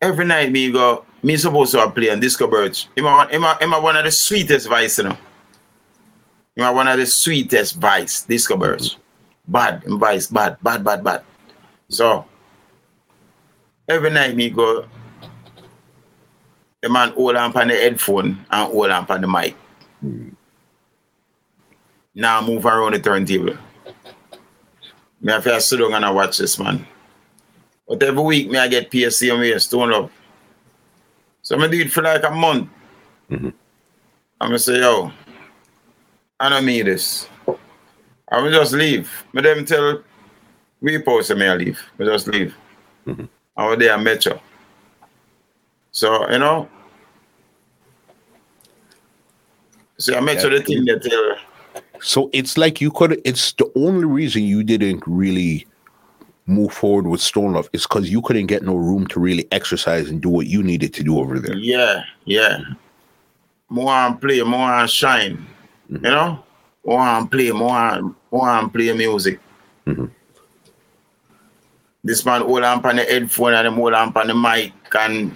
Every night me go, me supposed to play on Disco Birch. Him a, him, a, him a one of the sweetest vice, you know. Him a one of the sweetest vice, Disco Birch. Bad, vice, bad, bad, bad, bad. So, every night me go, the man hold on on the headphone and hold on on the mic. Now move around the turntable. Me have to sit down and I watch this man. But every week me I get PSC and me stone up. So I'm going to do it for like a month. Mhm. I'm gonna say, yo, I don't need this. I will just leave. Me them tell we post me I leave. Me just leave. Mhm. I was there I met you. So, you know. So I met you the thing that tell So it's like you could. It's the only reason you didn't really move forward with Stone Love is because you couldn't get no room to really exercise and do what you needed to do over there. Yeah, yeah. More and play, more and shine. You know? More and play, more and more and play music. Mhm. This man hold on on the headphone and them hold on on the mic and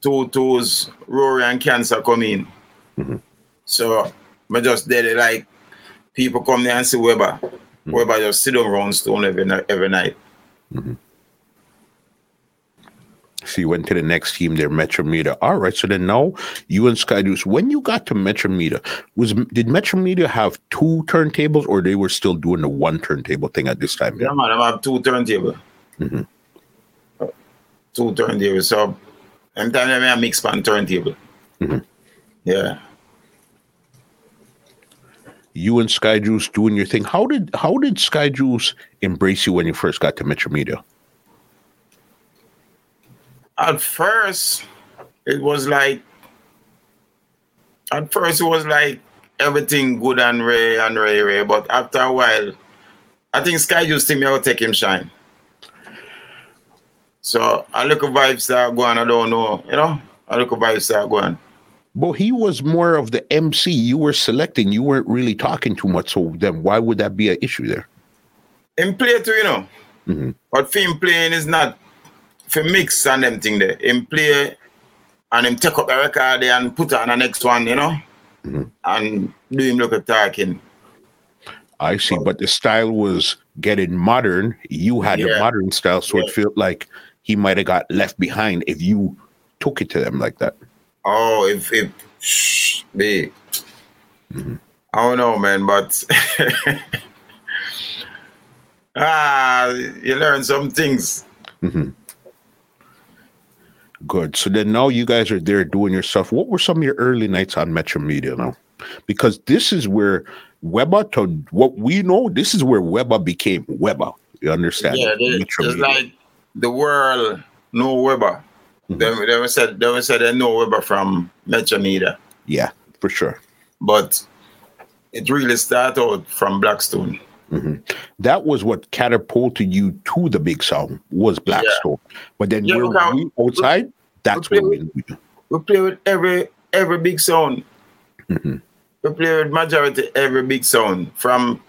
two toes, Rory and Cancer come in. Mhm. So I just did it like people come there and see Weber. Weber just sit on round stone every night every night. So you went to the next team there, Metro Media. All right. So then now you and Sky Juice, when you got to Metro Media, was did Metro Media have two turntables or they were still doing the one turntable thing at this time? Yeah, man, I have two turntable. Mhm. Two turntables. So, anytime I have mix pan turntable. Mhm. Yeah. You and Sky Juice doing your thing. How did how did Sky Juice embrace you when you first got to Metro Media? At first, it was like, at first, it was like everything good and Ray and Ray Ray. But after a while, I think Sky Juice think me I will take him shine. So, I look at vibes start going, I don't know, you know? I look at vibes start going. But he was more of the MC. You were selecting. You weren't really talking too much. So then why would that be an issue there? Him play too, you know. Mhm. But for him playing is not for mix and them thing there. Him play and him take up the record there and put on the next one, you know, Mhm. and do him look at talking. I see. But the style was getting modern. You had the Yeah. modern style, so Yeah. it felt like he might have got left behind if you took it to them like that. Oh, if if shh, be. I don't know, man, but ah, you learn some things. Good. So then now you guys are there doing your stuff. What were some of your early nights on Metro Media now? Because this is where Weber, to what we know, this is where Weber became Weber. You understand? Yeah, they, it's like the world know Weber. Mhm. They, they said they said they know Weber from Metro Media. yeah, for sure. but it really started out from Blackstone. That was what catapulted you to the big sound was Blackstone. But then Yeah, we outside, that's we- where we knew. We play with every every big sound. Mhm. We play with majority every big sound from.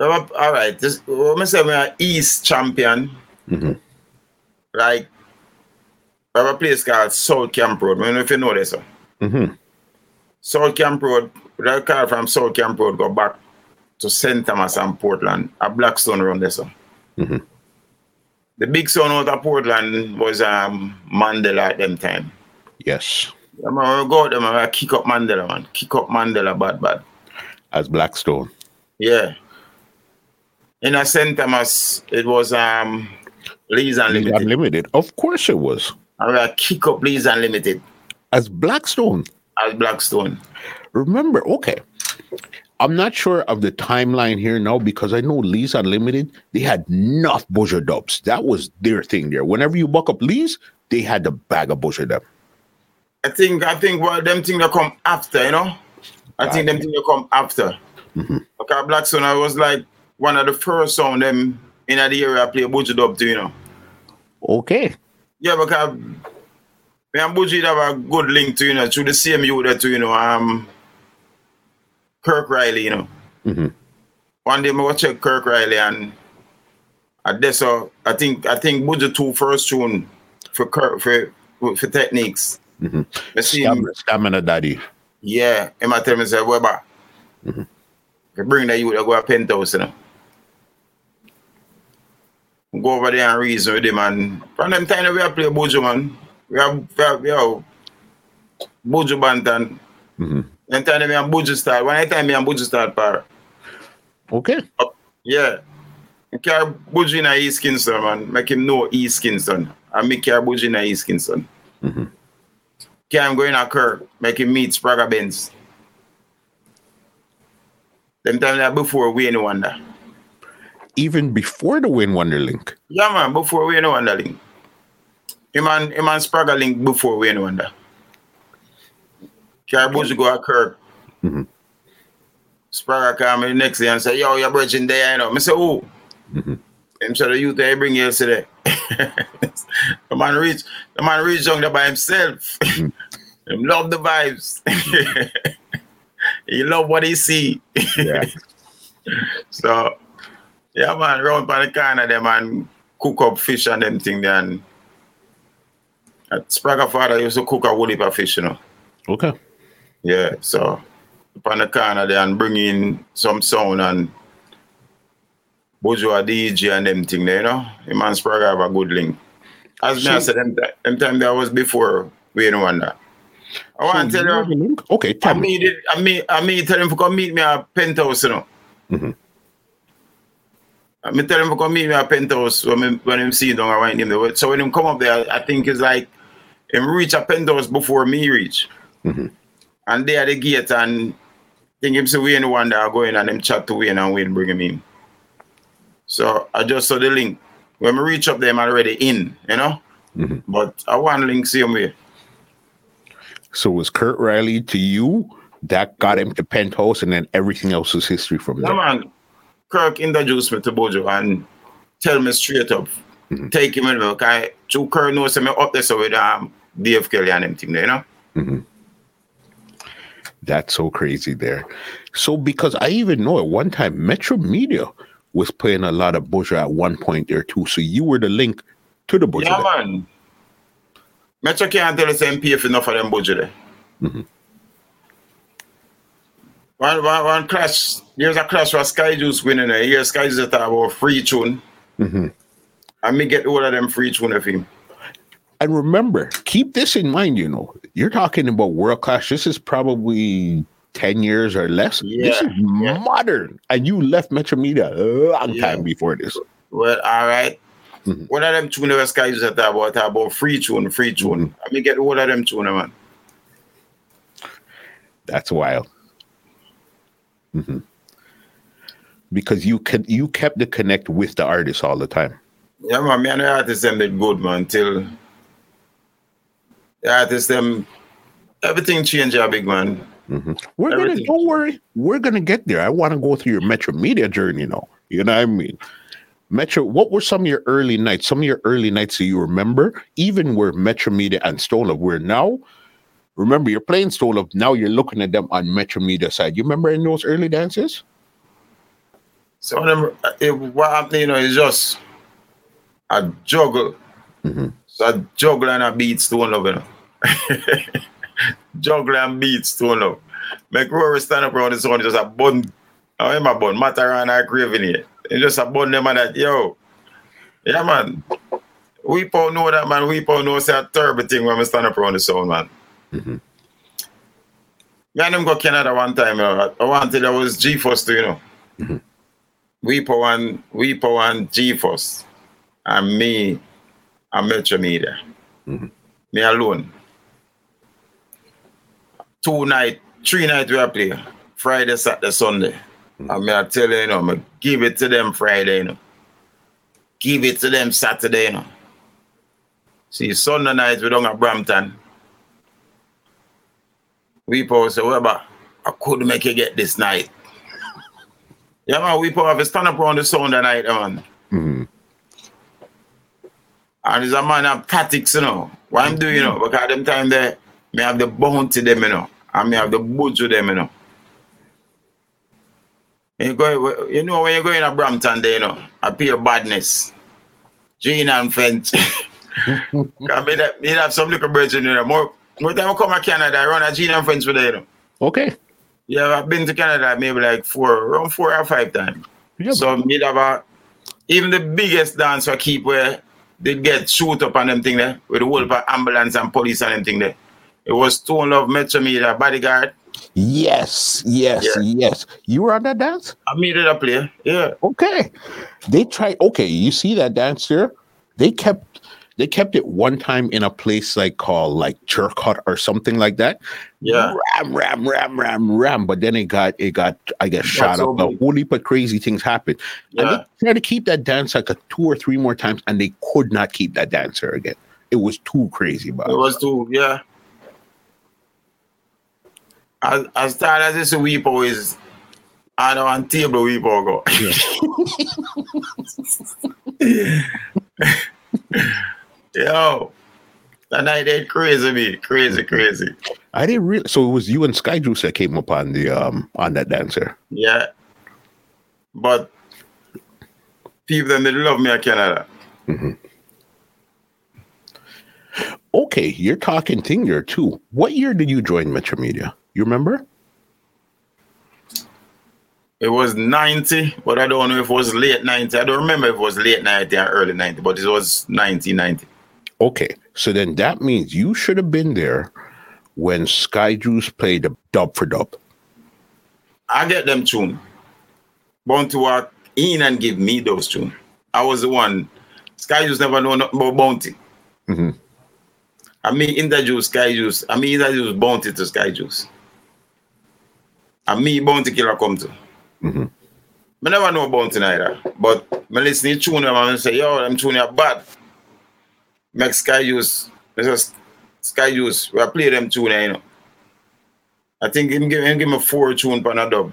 All right, this when I say we are East champion, Mhm. Like we have a place called South Camp Road. I don't know if you know this. One. Mhm. South Camp Road, that car from South Camp Road go back to St. Thomas and Portland, a Blackstone around there. So. Mhm. The big son out of Portland was um, Mandela at them time. Yes, I'm gonna go out there, man, I kick up Mandela, man. Kick up Mandela bad bad. as Blackstone. Yeah. In a St. Thomas, it was um Lee's Unlimited. Unlimited. Of course it was. I'm gonna kick up Lee's Unlimited As Blackstone. as Blackstone. Remember, okay. I'm not sure of the timeline here now because I know Lee's Unlimited, they had enough buzzer dubs. That was their thing there. Whenever you buck up Lee's, they had the bag of buzzer dub. I think I think well them thing that come after, you know? I think them thing that come after. Mhm. Okay, Blackstone I was like one of the first on them in the area I play Buju Dub too, you know. Okay. Yeah, because Me and Buju have a good link to, you know, through the same youth that, you know, um, Kirk Riley, you know. Mm-hmm. One day I go check Kirk Riley and I guess so I think I think Buju two first tune for Kirk for for techniques. Mm-hmm. I see him, Stamina, stamina daddy. yeah, and I tell Weber, Mhm. you bring that you to go a penthouse, you know. go over there and reason with him. And from them time we have played Bojo, man, we have, we have, we have Bojo Bantan. Mm-hmm. Them time me and Bojo start. One time me and Bojo start, par. Okay. Uh, yeah. I carry Bojo in a East Kingston, man. Make him know East Kingston. And me carry Bojo in a East Kingston. Mm-hmm. Carry go in a Kirk. Make him meet Sprague Benz. Them time that before we in Wanda. Even before the Win Wonderlink. Yeah, man, before Wayne Wonder link. Him and, him and Spragga link before Wayne Wonder. Buju go a Kirk. Mhm. Spragga come me the next day and say, yo, you're bridging there, you know. I say, oh. Mhm. Him say the youth they bring yesterday. the man reach, the man reach young there by himself. him love the vibes. he love what he see. Yeah. so yeah man, round by the corner them and cook up fish and them thing there and at Spragga father used to cook a woolly for fish, you know. Okay. Yeah, so upon the corner there and bring in some sound and Buju DJ and them thing there, you know. Him and Spragga have a good link. As me I said, them, them time that was before we know wonder. I want to So tell you, the link? Okay, I me. mean, it, I mean, I mean, tell him to come meet me at penthouse, you know. Mhm. I mean, tell him to come meet me at penthouse when him, when him see down around him. there. So when him come up there, I think it's like him reach a penthouse before me reach. Mhm. And they at the gate and think him see Wayne Wonder go in and them chat to Wayne and Wayne bring him in. So I just saw the link. When we reach up there, I'm already in, you know. Mhm. But I want link same way. So was Kurt Riley to you that got him to penthouse, and then everything else is history from there. man. Kirk introduced me to Buju and tell me straight up, Mhm. take him in. Okay, True Kirk knows me up there so with um Dave Kelly and them thing there, you know. Mhm. That's so crazy there. So because I even know at one time Metro Media was playing a lot of Buju at one point there too. So you were the link to the Buju. Yeah, there. man. Metro can't tell us MP if enough of them Buju there. Mhm. One, one, one clash, there's a clash where Sky Juice winning there. Here Sky Juice talk about free tune. Mhm. And me get all of them free tune of him. And remember, keep this in mind, you know, you're talking about world class. This is probably 10 years or less. this is yeah. modern. And you left Metro Media a long Yeah. time before this. Well, all right. Mhm. One of them tune where Sky Juice talk about, talk about free tune, free tune. Mm-hmm. Get all of them tune, man. That's wild. Mhm. Because you could you kept the connect with the artist all the time. Yeah, man, me and the artists them did good, man, till the artists them everything changed a big man. Mhm. We're gonna don't worry, we're gonna get there. I want to go through your Metro Media journey now. You know what I mean? Metro, what were some of your early nights? Some of your early nights that you remember, even where Metro Media and Love were now. Remember, you're playing Stone Love, now you're looking at them on Metro Media side. You remember in those early dances? So them, it, what happened, you know, is just a juggle. Mhm. So a juggle and a beat stone love, you know. juggle and beat stone love. Make Rory stand up around the sun, just a bun. I am a bun, Mataran or craving it. It's just a bun them and that, yo. Yeah, man. We po know that, man. We po know it's a terrible thing when we stand up around the sun, man. Mhm. Me and them go Canada one time, know. I wanted that was G Force too, you know. Mhm. We po one, we po one G Force. And me, and Metro Media. Mhm. Me alone. Two night, three night we are play. Friday, Saturday, Sunday. And me I tell you, you know, me give it to them Friday, you know. Give it to them Saturday, you know. See, Sunday night we don't have Brampton. We post say, but I could make you get this night. Yeah, man, we put have a stand up on the sound that night, man. Mhm. And he's a man of tactics, you know. What I'm doing, you know, because at them time there, me have the bounty them, you know. And me have the boots with them, you know. You go, you know, when you go in a Brampton there, you know, I appear badness. Gene and French. I mean, me have some little birds in there. More, more time I come to Canada, I run a Gene and French with you. Okay. Yeah, I've been to Canada maybe like four, around four or five times. So me have a, even the biggest dance I keep where they get shoot up on them thing there with the whole mm-hmm. ambulance and police and them thing there. It was Stone Love Metro Media bodyguard. Yes, yes, yeah. yes. You were on that dance? I made it up there. Yeah. Okay. They tried okay, you see that dance there? They kept they kept it one time in a place like called like Jerk Hut or something like that. Yeah. Ram, ram, ram, ram, ram. But then it got it got I guess shot up. A whole heap of crazy things happened. Yeah. And they tried to keep that dance like a two or three more times, and they could not keep that dancer again. It was too crazy, but it was too, yeah. As as tired as this weep always I don't know on table we go. Yeah. Yo, that night they crazy me, crazy, crazy. I didn't really. So it was you and Sky Juice that came up on the um on that dancer. Yeah, but people them they love me in Canada. Mm-hmm. Okay, you're talking thing here too. What year did you join Metro Media? You remember? It was 90, but I don't know if it was late 90. I don't remember if it was late 90 or early 90, but it was 1990. Okay, so then that means you should have been there when Sky Juice played the dub for dub. I get them tune. Bounty walk in and give me those tune. I was the one. Sky Juice never know nothing about Bounty. Mm-hmm. I mean introduce Sky Juice. Skyjuice. I mean introduce Bounty to Sky Juice. And me Bounty Killer come to. Mm-hmm. I never know Bounty neither. But I listen to tune and say, yo, I'm tuning are bad make Sky Juice, just Sky Juice, we play them tune, you know. I think him give, him give me four tune on a dub.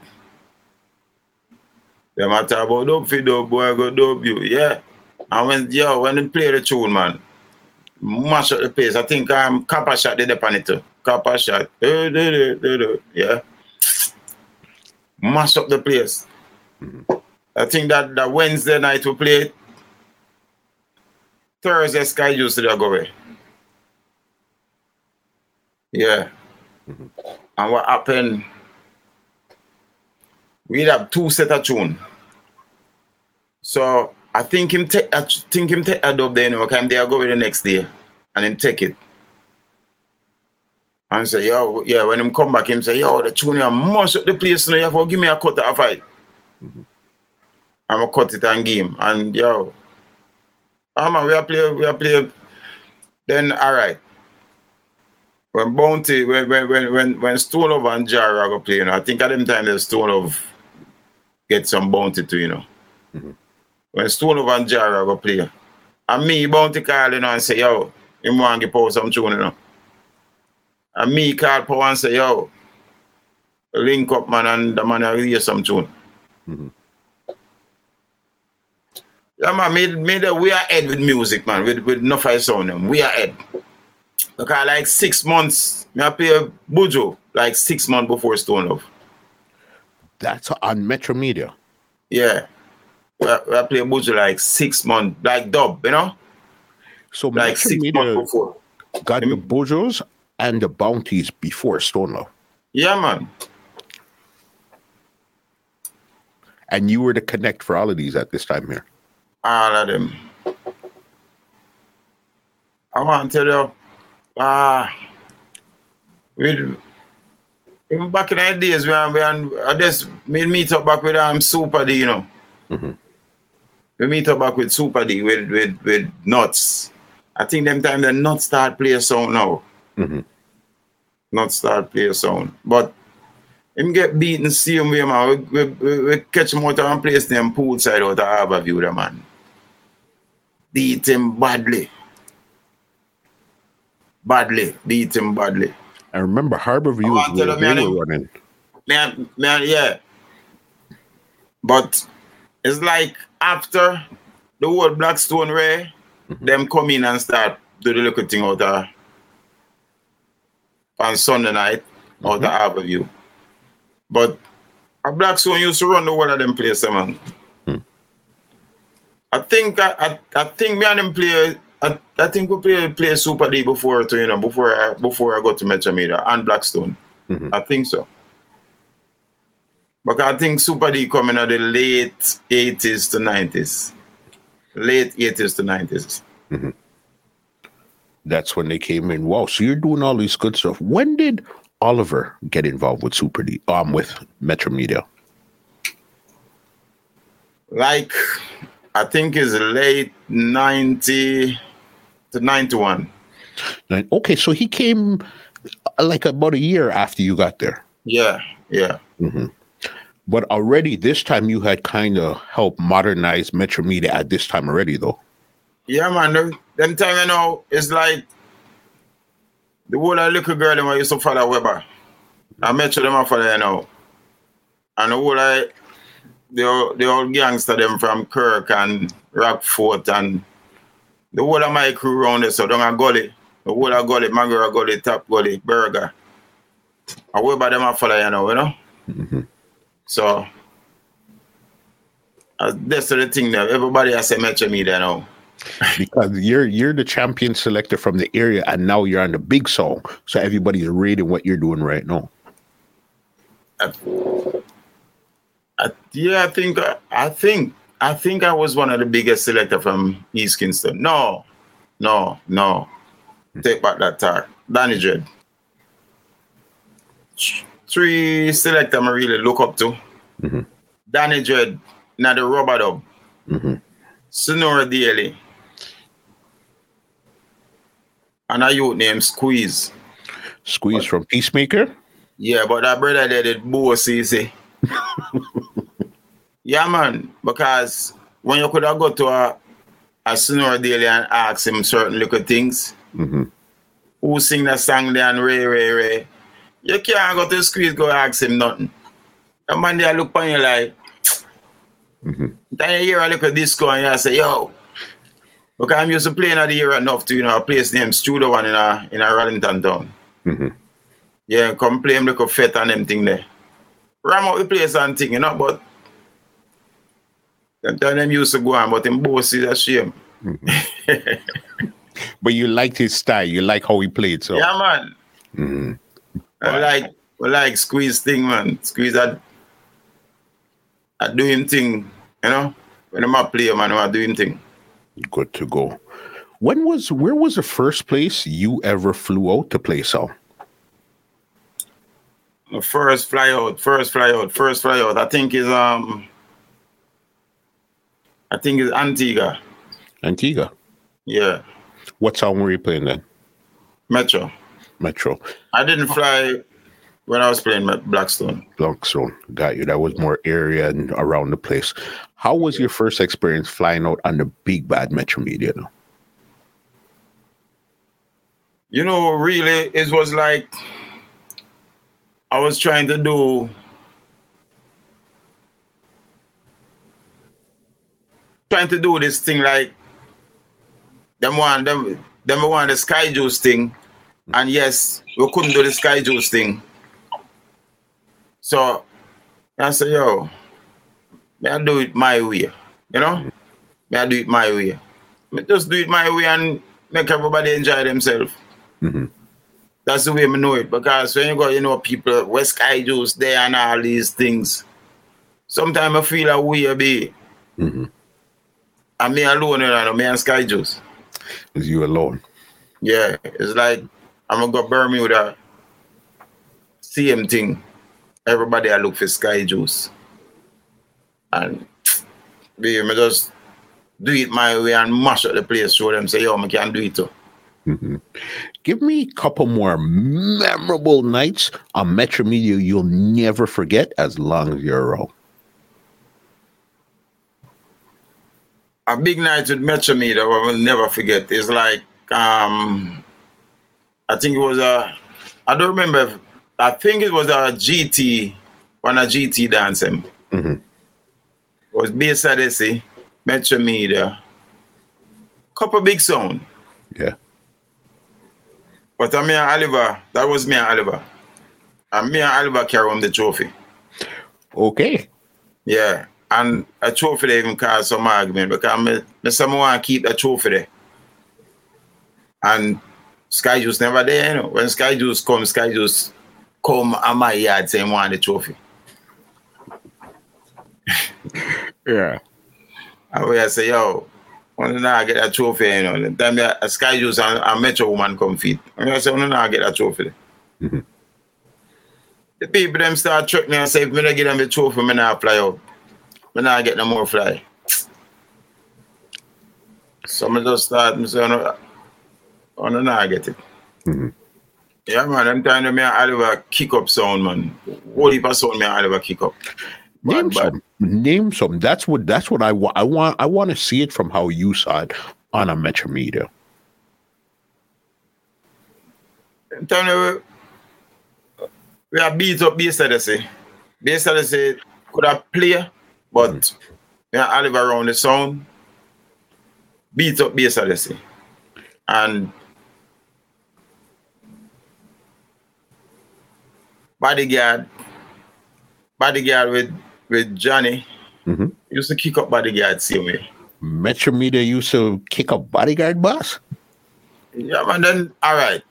Them I talk about dub for dub, boy, go dub you, yeah. And when, yo, when they play the tune, man, mash up the place. I think um, Copper Shot did on it too. Copper Shot, yeah. Mash up the place. Mm-hmm. I think that, that Wednesday night we played Thursday Sky Juice to go away. Yeah. Mm-hmm. And what happened? We have two set of tune. So I think him take I think him take a dub there, know, come there go with the next day and him take it. And say, yo, yeah, when him come back, him say, yo, the tune you must up the place, know, you have to give me a cut of fight. Mm-hmm. I'm gonna cut it and game. And yo, Ah man, we are play, we are play. Then all right. When Bounty, when when when when Stone Love and Jara go play, you know, I think at them time the Stone of get some bounty too, you know. Mm-hmm. When Stone Love and Jara go play, and me Bounty call, you know, and say, yo, him want to post some tune, you know. And me call Power and say, yo, link up man and the man will hear some tune. Mm-hmm. Yeah, man, made, made a, we are ahead with music, man, with, with no fire sound. Them. We are ahead. Because like six months, me I play Buju like six months before Stone Love. That's on Metro Media. Yeah. We, I play Buju like six months, like dub, you know? So like Metro six Media months before. Got mm-hmm. the Bujos and the bounties before Stone Love. Yeah, man. And you were to connect for all of these at this time here all of them. I want to tell you, ah, uh, with even back in the days when, when I just made meet up back with um Super D, you know. Mm-hmm. We meet up back with Super D with with with Nuts. I think them time the Nuts start play a song now. Mm-hmm. Nuts start play a song, but him get beaten same way, man. We, we, we catch him out and place them poolside out of Harborview, the man beat him badly. Badly, beat him badly. I remember Harborview was where they were running. Man, man, yeah. But it's like after the whole Blackstone Ray, mm-hmm. them come in and start do the little thing out there on Sunday night mm-hmm. out of Harborview. But a Blackstone used to run the whole of them places, man. I think I, I, I think me and him play I, I think we play play Super D before to you know before I before I go to Metro Media and Blackstone. Mm-hmm. I think so. But I think Super D coming out the late 80s to 90s. Late 80s to 90s. Mm-hmm. That's when they came in. Wow, so you're doing all these good stuff. When did Oliver get involved with Super D? Um, with Metro Media? Like, I think it's late 90 to 91. Okay, so he came uh, like about a year after you got there. Yeah, yeah. Mm-hmm. But already this time you had kind of helped modernize Metro Media at this time already, though. Yeah, man. Them time, you know, it's like the whole little girl them I used to follow Weber. I Metro them I follow, you know. And the whole like, the, the old gangster them from Kirk and Rockfort and the whole of my crew around there, so down a gully. The whole of gully, Magara gully, top gully, burger. I And Weber them I follow, you know, you know. Mm-hmm. So uh, that's the thing now. Everybody has a match me Media now. because you're you're the champion selector from the area and now you're on the big song. So everybody's reading what you're doing right now. I, I, yeah, I think I think I think I was one of the biggest selector from East Kingston. No, no, no. Take back that talk. Danny Dread three selector I really look up to. Mm-hmm. Danny Dread, now the rub-a-dub. Mm-hmm. Sonora Daily. And a youth named Squeeze. Squeeze but, from Peacemaker? Yeah, but that brother there did both easy. yeah, man. Because when you could have go to a, a Sonora Daily and ask him certain little things, mm-hmm. who sing that song there and Ray, Ray, Ray, you can't go to the squeeze, go ask him nothing. The man there look on you like, mm-hmm. then you hear a little disco and you say, yo, because I'm used to playing at the year enough to, you know, a place named Studio One in a, in a Rollington town. Mm-hmm. Yeah, come play him like a fet and them thing there. Ram out the place and thing, you know, but them time them used to go on, but him boss is a shame. Mm-hmm. but you liked his style, you like how he played, so. Yeah, man. Mm-hmm. I like I like squeeze thing, man. Squeeze that I do him thing, you know. When I'm a player, man, I'm doing thing. Good to go. When was where was the first place you ever flew out to play so? First fly out, first fly out, first fly out. I think is um I think it's Antigua. Antigua. Yeah. What song were you playing then? Metro. Metro. I didn't fly when I was playing Blackstone. Blackstone, got you. That was more area and around the place. How was your first experience flying out on the big bad Metro Media? Though? You know, really, it was like I was trying to do trying to do this thing like them one them them one the sky juice thing and yes, we couldn't do the Sky Juice thing. So I said, yo, may I do it my way, you know? May I do it my way. May just do it my way and make everybody enjoy themselves. Mm-hmm. That's the way I know it. Because when you go, you know, people, West Juice there and all these things, sometimes I feel a way be. Mm-hmm. And me alone, you know, me and Sky Juice. Is you alone? Yeah, it's like I'm gonna go Bermuda. Same thing. Everybody I look for Sky Juice. And be me just do it my way and mash up the place, show them say, yo, I can do it too. Mm-hmm. Give me a couple more memorable nights on Metro Media you'll never forget as long as you're around. A big night with Metro Media I will never forget It's like um I think it was a, I don't remember. I think it was a GT, one a GT dancing. Mm-hmm. It was Odyssey, Metro Media, couple big sound. Yeah. But I'm Oliver, that was me and Oliver. And me and Oliver carry home the trophy. Okay. Yeah. And a trophy they even caused some argument because me, me someone want to keep the trophy there. And Sky Juice never there, you know. When Sky Juice come, Sky Juice come at my yard saying want the trophy. Yeah. And we I say, yo, when now I get that trophy, you know, the time a Sky Juice and a Metro woman come feed. And I say, when I get that trophy. Mhm. The people them start trick me and say, if me not get them the trophy, me not fly out. Me not get no more fly. So me just start, me say, no, no, nah, I get it. Mhm. Yeah, man, them time me and Oliver kick up sound, man. Whole heap of sound me and Oliver kick up. Bad, bad. Name some. That's what. That's what I want. I want. I want to see it from how you saw it on a Metro Media. Them time we, we are beat up base. Bass Odyssey could have play, but mm. me and Oliver around the sound, beat up Bass Odyssey. And bodyguard, bodyguard with with Johnny Mhm. used to kick up bodyguard same way. Metro Media used to kick a bodyguard boss. Yeah, man. Then all right.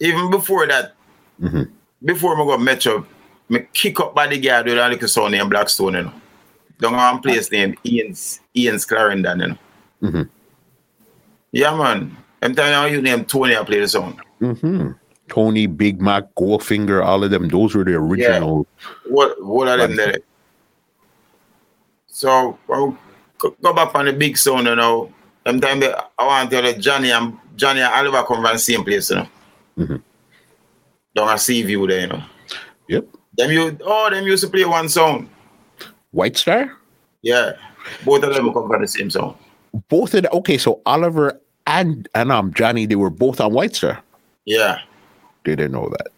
Even before that, Mhm. before me go Metro, me kick up bodyguard with a little son named Blackstone, you know. Down one place named Ian's Ian's Clarendon, you know. Mhm. Yeah, man. I'm telling you, you name Tony, I play the song. hmm Tony, Big Mac, Goldfinger, all of them. Those were the original. What what are them there? So well, go back on the big sound, you know. Them time I want to tell you Johnny and Johnny and Oliver come from the same place, you know. Mhm. Down a sea view there, you know. Yep. Them you oh them used to play one song. White Star. Yeah. Both of them come from the same song. Both of the, okay. So Oliver and and um Johnny, they were both on White Star. Yeah. Didn't know that.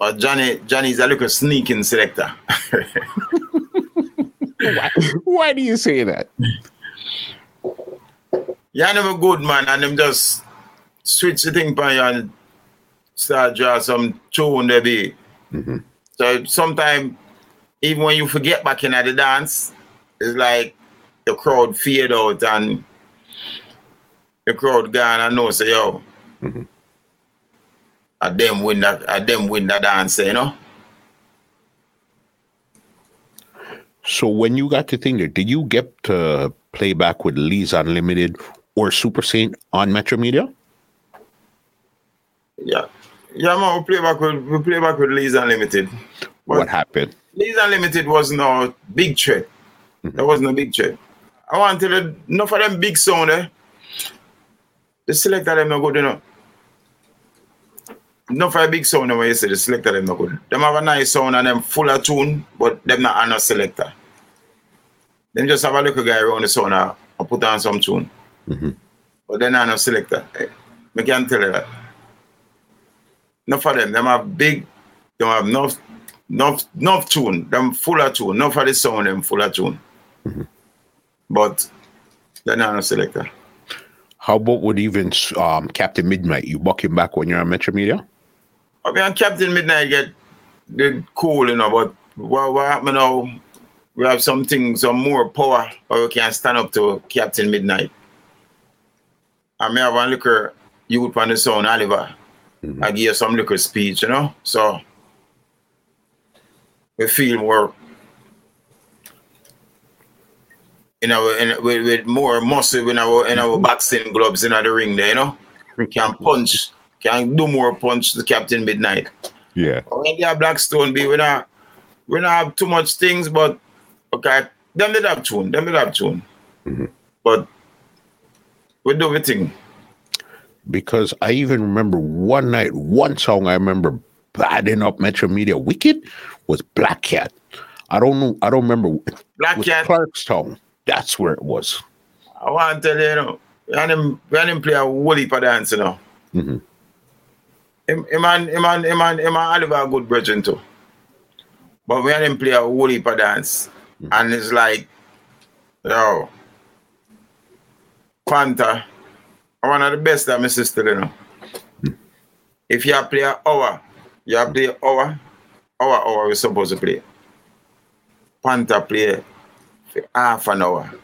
But Johnny Johnny's a little sneaking selector. Why, why do you say that? Yeah, never good man, and them just switch the thing by and start draw some tune there be. Mhm. So sometimes even when you forget back in at the dance, it's like the crowd fade out and the crowd gone and know say yo. Mhm. I them win that I them win that dance, you know? So when you got to think there, did you get to play back with Lee's Unlimited or Super Saint on Metro Media? Yeah. Yeah, man, we play back with we play back with Lee's Unlimited. But What happened? Lee's Unlimited was no big threat. There wasn't a big threat. I want to tell you, enough of them big sound eh? The selector them not good enough. Enough of a big sound when you say the selector them not good. Them have a nice sound and them full of tune, but them not on a selector. Them just have a little guy around the sound and put on some tune. Mhm. But they're not a selector. Eh, I can tell you that. Enough of them, them have big, they have enough, enough, enough tune, them full of tune. Enough for the sound, them full of tune. But they're not a selector. How about with even um, Captain Midnight? You buck him back when you're on Metro Media? I mean, Captain Midnight get the cool, you know, but what, what happened now, we have something, some more power, or we can stand up to Captain Midnight. I may have one liquor youth on the sound, Oliver. Mm-hmm. I give you some liquor speech, you know? So we feel more you know, in, with, with more muscle in our in our boxing gloves in the ring there, you know? We can punch, can do more punch to Captain Midnight. Yeah. When they have Blackstone be we not we not have too much things, but okay, them did have tune, them did have tune. But we do everything. Because I even remember one night, one song I remember badding up Metro Media Wicked was Black Cat. I don't know. I don't remember. Black Cat. Clarkstown. That's where it was. I want to tell you, you know, and him, when him play a whole heap of dance, you know. Mhm. Him, him and him and him and him and Oliver are good brethren too. But when him play a whole heap of dance, hmm. and it's like, yo, Panther, one of the best that my sister, you know. Hmm. If you play an hour, you play hour, hour, hour, we're supposed to play. Panther play for half an hour.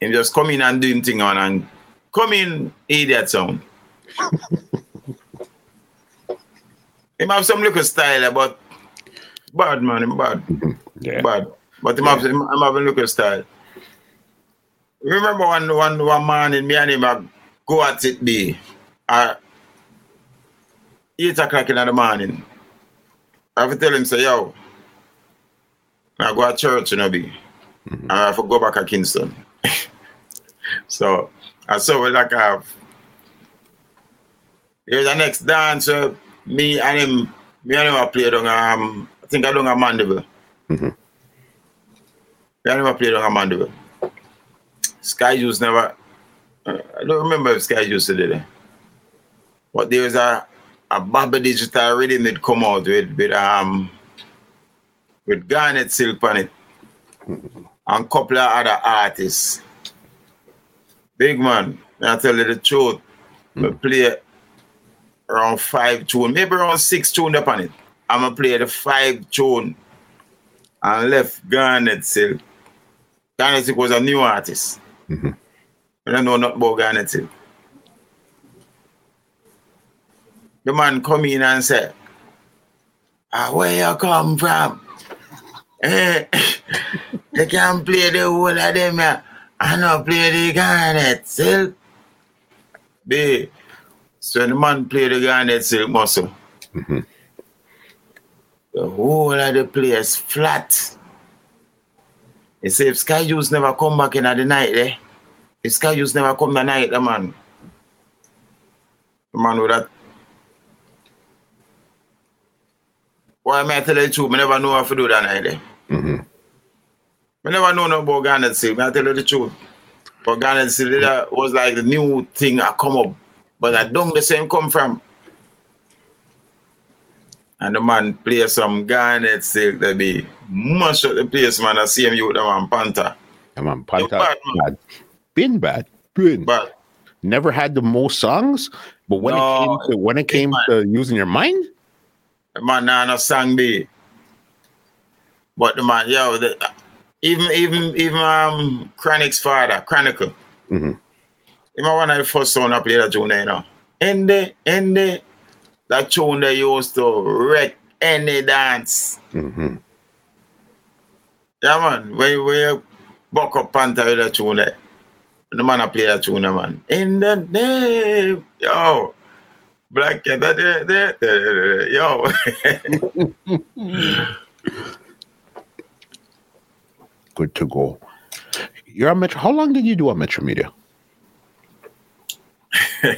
And just come in and doing thing on and come in, idiot sound. him have some little style, eh, but bad man, him bad. Yeah. Bad. But him have, him, him have a little style. Remember one one one morning, me and him go at it be at 8 o'clock in the morning. I have to tell him, say, yo, I go to church, you know, be. And I have to go back to Kingston. so I saw we like have here's the next dance, uh, me and him, me and him a play down um I think I down a Mandeville. Mhm. Me and him a play down a Mandeville. Sky Juice never uh, I don't remember if Sky Juice did it. But there was a a Bobby Digital rhythm that come out with with um with Garnet Silk on it and couple of other artists. Big man, I tell you the truth. I play around five tune, maybe around six tune up on it. I'm gonna play the five tune and left Garnet Silk. Garnet Silk was a new artist. Mhm. I don't know nothing about Garnet Silk. The man come in and say, ah, where you come from? Eh, they can play the whole of them here. I know play the Garnet Silk. Be. So the man play the Garnet Silk muscle. Mhm. The whole of the place flat. He say if Sky Juice never come back in the night eh? If Sky Juice never come the night, the man. The man with that. Why am I tell you? I never know how to do that night eh? Mhm. I never know no about Garnet Silk. I tell you the truth. But Garnet Silk was like the new thing I come up. But I don't the same come from. And the man play some Garnet Silk that be much of the place, man. I see him you with the man Panther. Yeah, man, Panther, bad, man. bad. Been bad. Been. But Never had the most songs, but when No, it came to when it came man. to using your mind, the man nah no song be. But the man, yo, the, even even even um Chronixx's father, Chronicle. Mhm. A one of the first sound I play that tune there, you know. In the in the that tune they used to wreck any dance. Mhm. Yeah man, when when you buck up Panther with that tune there. The man I play that tune man. In the name, yo. Black cat, that, that, that, that, yo. good to go. You're on Metro. How long did you do on Metro Media?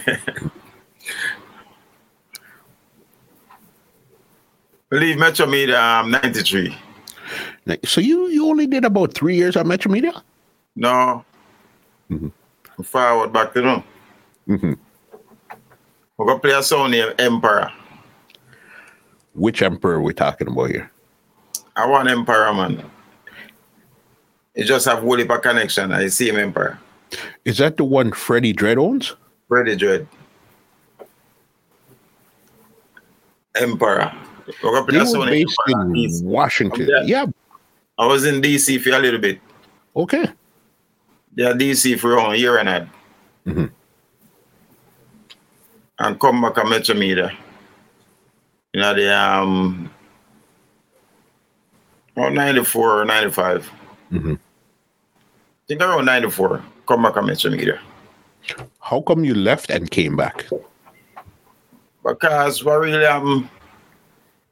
Believe Metro Media, um, 93. So you you only did about three years on Metro Media? No. Mhm. Forward back to them. hmm We're going to play a song named Emperor. Which emperor are we talking about here? I want Emperor, man. You just have Woolly connection. I see him Emperor. Is that the one Freddie Dread owns? Ready, Dread. Emperor. We're going to He play a was song named based in Washington. Yeah. I was in DC for a little bit. Okay. Yeah, DC for a year and a half. Mhm. And come back and Metro Media. You know, the um about 94 or 95. Mhm. I think around 94. Come back and Metro Media. How come you left and came back? Because what really um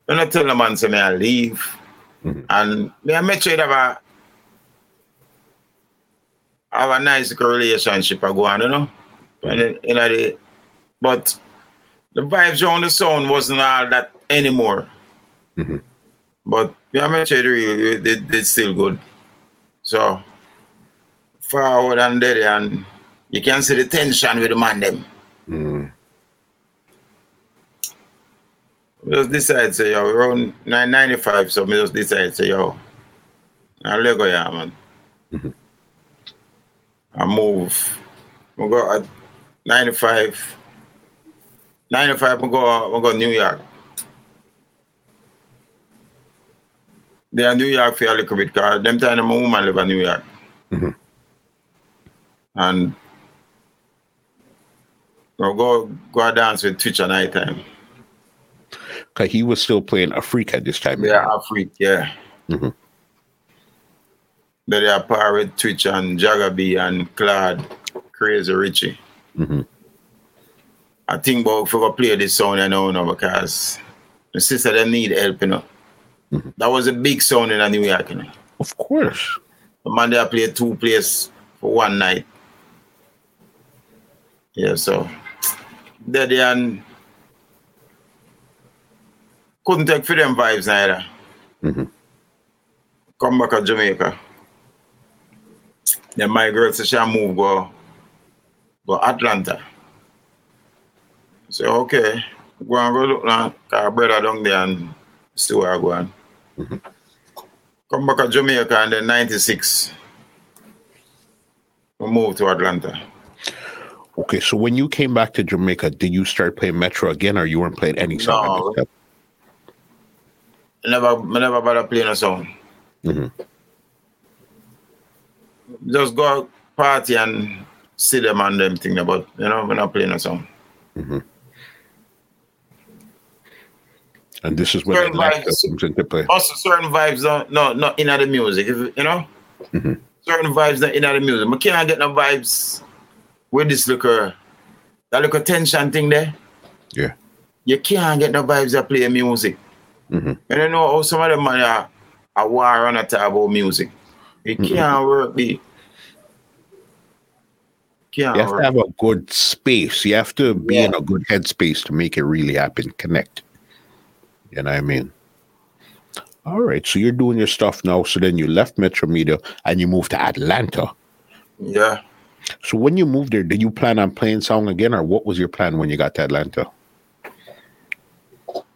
when I tell the man say me I leave Mhm. and me and Metro have a have a nice relationship I go on, you know. And then, you know the but the vibes around the sound wasn't all that anymore. Mhm. But yeah, Metro really they, they still good. So forward and there and you can see the tension with the man them. Mm. Just decide say yo, around 995, so we just decide say yo. I'll let go yeah man. I move. We go at 95. 95, we go, we go New York. They are New York for a little bit because them time my woman live in New York. Mhm. And I go go dance with Twitch at night time. Cause he was still playing Afrique at this time. Yeah, Afrique, yeah. Mhm. But they are par with Twitch and Jagabee and Claude, Crazy Richie. Mhm. I think about if we play this song you know, now because the sister they need help, you know. Mhm. That was a big sound in New York, you know. Of course. The man they played two plays for one night. Yeah, so Daddy and couldn't take for them vibes neither. Mhm. Come back to Jamaica. Then my girl said she move go go Atlanta. So okay, go and go look now. Cause brother down there and still where I go on. Come back to Jamaica and then 96. We moved to Atlanta. Okay, so when you came back to Jamaica, did you start playing Metro again, or you weren't playing any song? No. at this time? I never, I never bother playing a song. Mm-hmm. Just go out, party and see them and them thing about, you know, we're not playing a song. Mm-hmm. And this is when Certain vibes. comes into play. Also, certain vibes are no, not in other music, you know? Mhm. Certain vibes not in other music. I can't get no vibes with this little, that little tension thing there. Yeah. You can't get no vibes that play music. Mhm. And you know how some of them man are, are war on a talk about music. It can't work the can't You have to have a good space. You have to be in a good headspace to make it really happen, connect. You know what I mean? All right. So you're doing your stuff now. So then you left Metro Media and you moved to Atlanta. yeah. So when you moved there, did you plan on playing song again, or what was your plan when you got to Atlanta?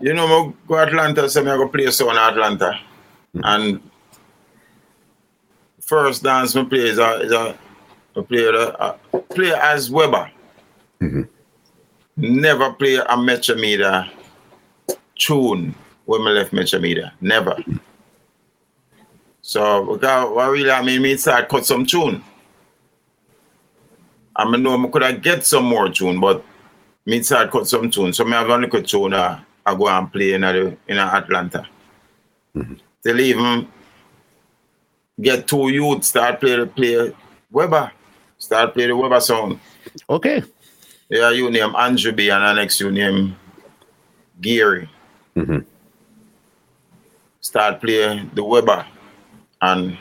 You know, I go to Atlanta, so I go play a song in Atlanta. And first dance I play is a, is a, I play, a, a, play as Weber. Mhm. Never play a Metro Media tune when I left Metro Media. Never. So, because what really I mean, me start cut some tune. I mean, know I could have get some more tune, but me start cut some tune. So, me have only little tune uh, I go and play in, a, in a Atlanta. Till even get two youth start play the play Weber. Start play the Weber song. Okay. Yeah, you name Andrew B and the next you name Gary. Mhm. Start playing the Weber and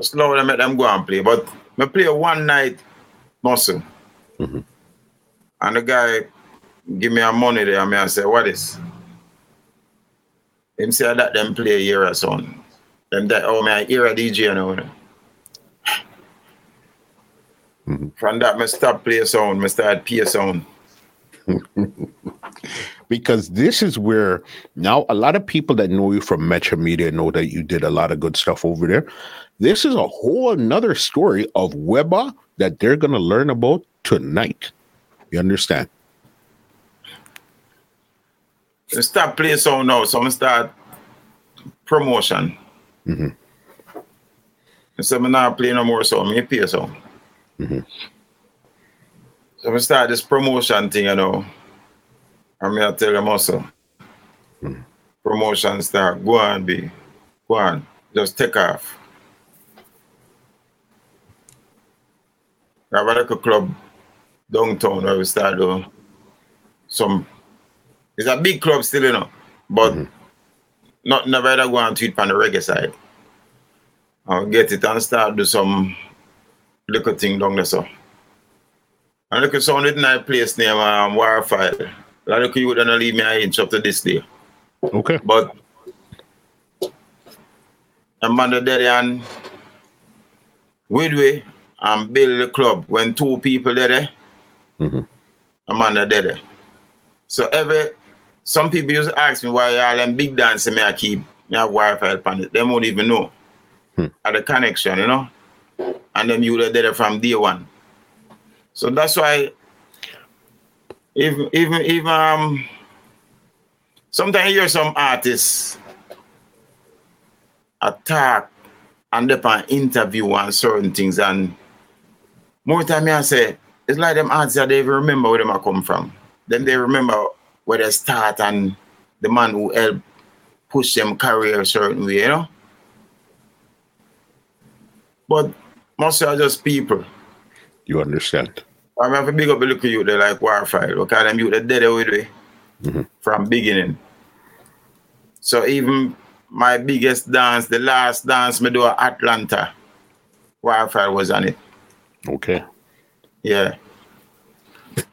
slowly make them go and play. But me play one night muscle. Mhm. And the guy give me a money there and me I say, what is? Him say that them play era song. Them that oh man era DJ now. you know. Mhm. From that, me stop play sound, me start play sound. because this is where now a lot of people that know you from Metro Media know that you did a lot of good stuff over there. This is a whole another story of Weber that they're gonna learn about tonight. You understand? Stop play sound now, so me start promotion. Mm-hmm. I said me not play no more sound, me play sound. Mhm. So me start this promotion thing, you know. I'm I tell them also. Promotion start, go on be, go on, just take off. I have a little club downtown where we start doing some it's a big club still, you know, but not never ever go and tweet on the reggae side. I'll get it and start do some little thing down there so. And look at sound it nice place name um Wildfire. Like look at you wouldn't leave me an inch up to this day. Okay. But Amanda Daddy and Widway and build the club when two people there, there Mhm. Amanda Daddy. So every some people used to ask me why all them big dancing me I keep me have Wi-Fi on it. They won't even know. Hmm. At the connection, you know. and then you were there from day one. So that's why even even even um sometimes you hear some artists attack and upon interview on certain things and more time I say it's like them that they even remember where them I come from. Then they remember where they start and the man who helped push them career a certain way, you know? But most are just people. You understand? I have a big up look at you, they like Wildfire, because them you the dead with me mm-hmm. from beginning. So even my biggest dance, the last dance me do at Atlanta, Wildfire was on it. Okay. Yeah.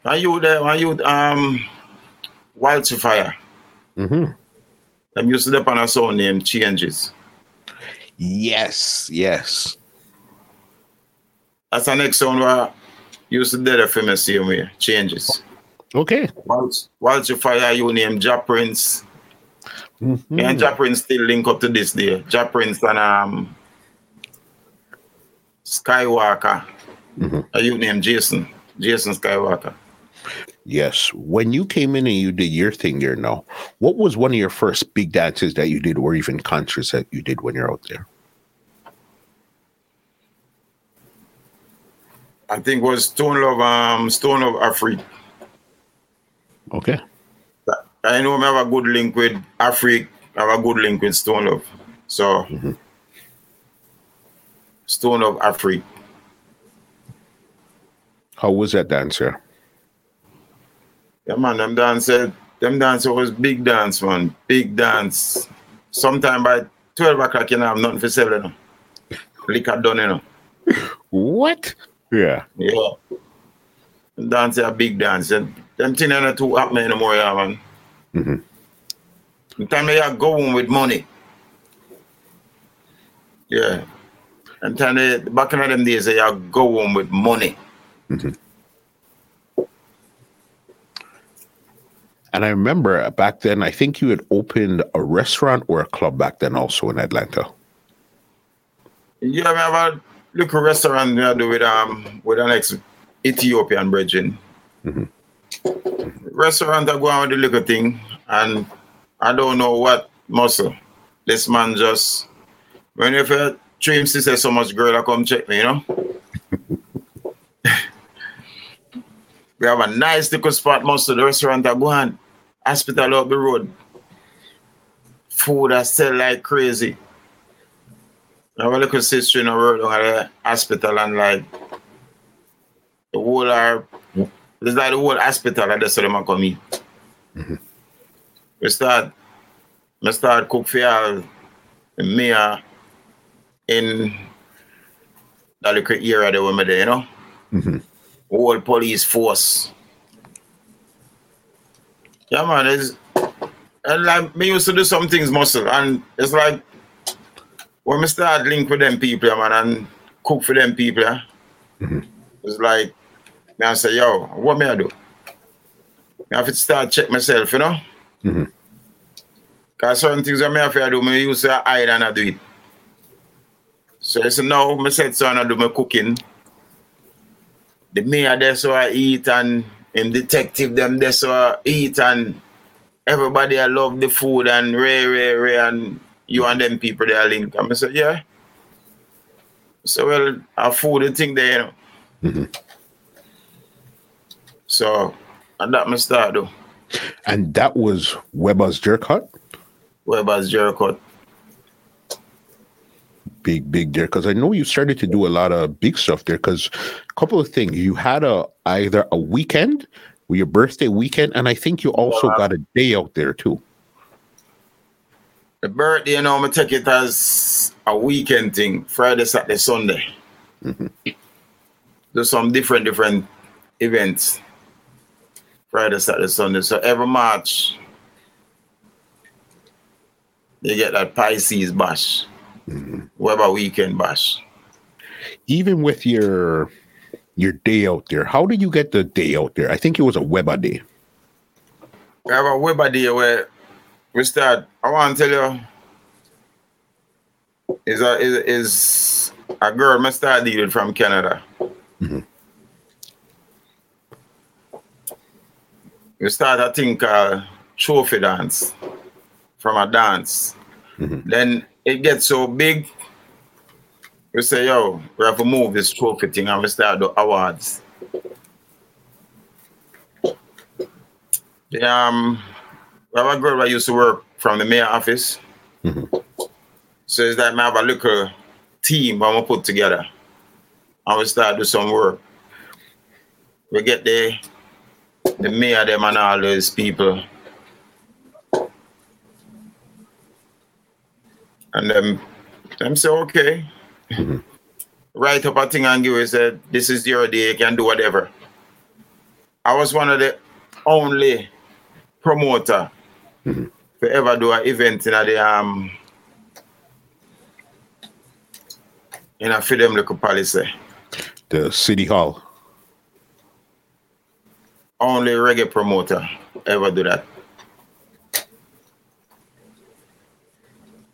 And you there, and you um Wildfire. Mm-hmm. Them used to on a song Changes. Yes, yes. That's the next one where used to the famous same way, Changes. Okay. Wildfire, you name Ja Prince. Mm-hmm. And Ja Prince still link up to this day. Ja Prince and um Skywalker. Mm-hmm. A you name Jason. Jason Skywalker. Yes. When you came in and you did your thing there now, what was one of your first big dances that you did or even concerts that you did when you're out there? I think was Stone Love um Stone Love Afrique. Okay. I know I have a good link with Afrique. I have a good link with Stone Love. So mm-hmm. Stone Love Afrique. How was that dancer? Yeah, man, them dancer, them dancer was big dance, man. Big dance. Sometime by 12 o'clock, you know, I'm nothing for selling. You know. Liquor done, you know. What? Yeah. Yeah. Them dance a big dance. And them things are not too happen anymore, yeah, man. Mm-hmm. Time they are going with money. Yeah. And time they, back in them days, they are going with money. Mm-hmm. And I remember back then, I think you had opened a restaurant or a club back then also in Atlanta. Yeah, we have a little restaurant we do with um with an ex Ethiopian brethren. Mm-hmm. Restaurant I go on with the little thing and I don't know what muscle. This man just whenever dreams to say so much girl I come check me, you know. We have a nice little spot most of the restaurant I go on. Hospital up the road. Food I sell like crazy. I have a little sister in a road at the hospital and like the whole are it's like the whole hospital and that's how them come eat. Mm-hmm. We start we start cook for all the mayor in little area that we're there, you know? Mm-hmm. Whole police force. Yeah, man. It's, and like me used to do some things muscle, and it's like when we start link with them people, yeah, man, and cook for them people, yeah, mm-hmm. it's like me I say, yo, what me I do? I have to start check myself, you know. Mm-hmm. Cause certain things that me have to do, me used to hide and I do it. So I said, no, me said so and I do my cooking. The mayor there so I eat and him detective them there so I eat and everybody I love the food and Ray, Ray, Ray and you and them people they are linked. And I said, yeah. So well, our food the thing there, you know. Mm-hmm. So and that me start though. And that was Weber's Jerk Hut? Weber's Jerk Hut. Big, big there. Because I know you started to do a lot of big stuff there. Because a couple of things. You had a either a weekend, or your birthday weekend, and I think you also got a day out there too. The birthday, you know, I'm take it as a weekend thing, Friday, Saturday, Sunday. Mm-hmm. Do some different, different events. Friday, Saturday, Sunday. So every March, they get that Pisces bash, mm-hmm. Weber weekend bash. Even with your your day out there, how did you get the day out there? I think it was a Weber day. We have a Weber day where we start. I want to tell you, is a is is a girl I started dealing from Canada. Mm-hmm. We start a thing called trophy dance from a dance. Mm-hmm. Then it gets so big, we say, yo, we have to move this trophy thing and we start the awards. The, um, we have a girl that used to work from the mayor office. Mhm. So it's like I have a little team I'm gonna put together. And we start do some work. We get the the mayor them and all those people. And um, them them say okay. Mm-hmm. Write up a thing and give it said this is your day, you can do whatever. I was one of the only promoter mm-hmm. to ever do an event in a the um in a Freedom Local Policy. The city hall. Only reggae promoter ever do that.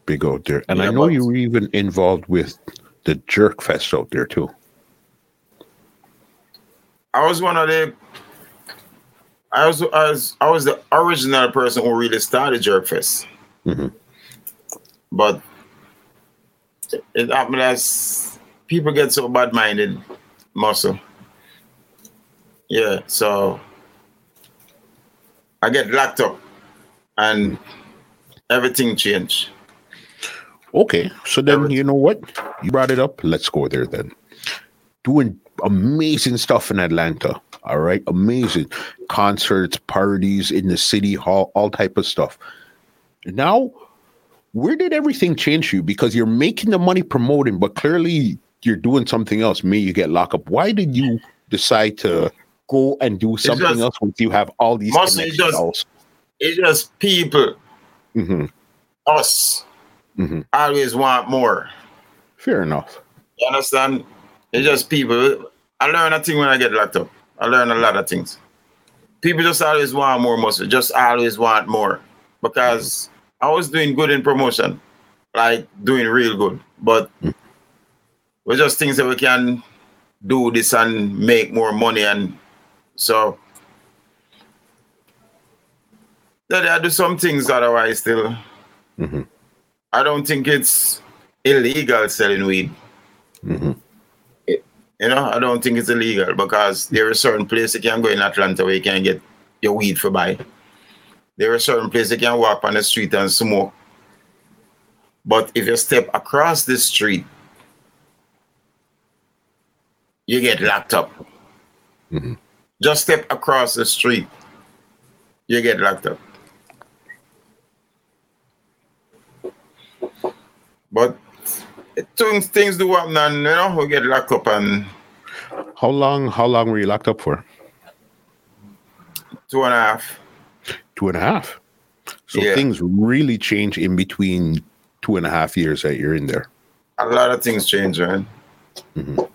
Big out there. And I know but- you were even involved with the Jerk Fest out there too. I was one of the I was I was I was the original person who really started Jerk Fest. Mhm. But it, it happened as people get so bad minded, muscle. Yeah, so I get locked up and everything changed. Okay, so then you know what? You brought it up. Let's go there then. Doing amazing stuff in Atlanta. All right, amazing concerts, parties in the city hall, all type of stuff. Now, where did everything change for you? Because you're making the money promoting, but clearly you're doing something else. May you get locked up. Why did you decide to go and do something just- else when you have all these Mostly connections? just- It's just people, Mhm, us, mhm. always want more. Fair enough. You understand? It's just people. I learn a thing when I get locked up. I learn a lot of things. People just always want more muscle, just always want more. Because I was doing good in promotion, like doing real good. But we're just things that we can do this and make more money. And so then I do some things otherwise still. Mhm. I don't think it's illegal selling weed. Mhm. You know, I don't think it's illegal because there are certain places you can go in Atlanta where you can get your weed for buy. There are certain places you can walk on the street and smoke. But if you step across the street, you get locked up. Mhm. Just step across the street, you get locked up. But things things do happen and you know we get locked up and How long? How long were you locked up for? two and a half. Two and a half. So Yeah. things really change in between two and a half years that you're in there. A lot of things change, man. Mhm.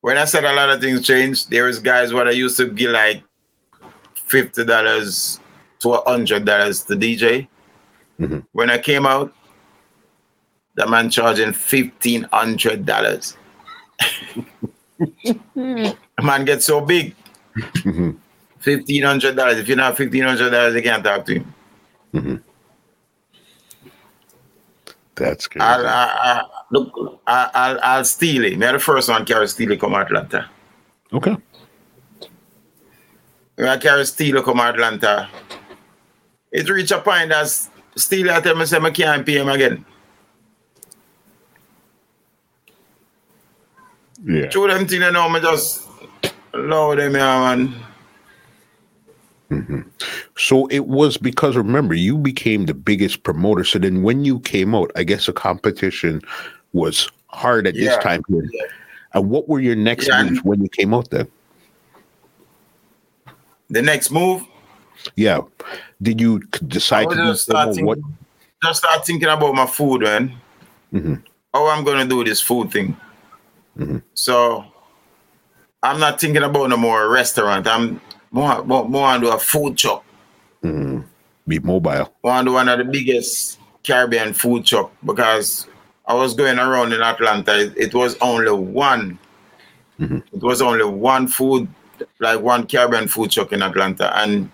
When I said a lot of things change, there is guys what I used to give like fifty dollars to a hundred dollars to DJ. Mhm. When I came out, the man charging fifteen hundred dollars. man gets so big. Mhm. Fifteen hundred dollars. If you're not fifteen hundred dollars, they can't talk to him. That's good. I'll, I, I, look, I, I'll, I'll steal it. Me the first one carry steal it come Atlanta. okay. When I carry steel come Atlanta, it reach a point that steel I tell me say I can't pay him again. Yeah. Through them thing you know, me just allow them yeah, man. So it was because remember you became the biggest promoter. So then when you came out, I guess the competition was hard at this time. Yeah. And what were your next Yeah. moves when you came out then? The next move, Yeah. Did you I decide to do just starting, what? just start thinking about my food, man. Mhm. How I'm gonna do this food thing. Mhm. So I'm not thinking about no more restaurant. I'm more, more, more a food truck. Mm, be mobile. want to one of the biggest Caribbean food truck because I was going around in Atlanta, it, it was only one. Mm-hmm. It was only one food, like one Caribbean food truck in Atlanta. And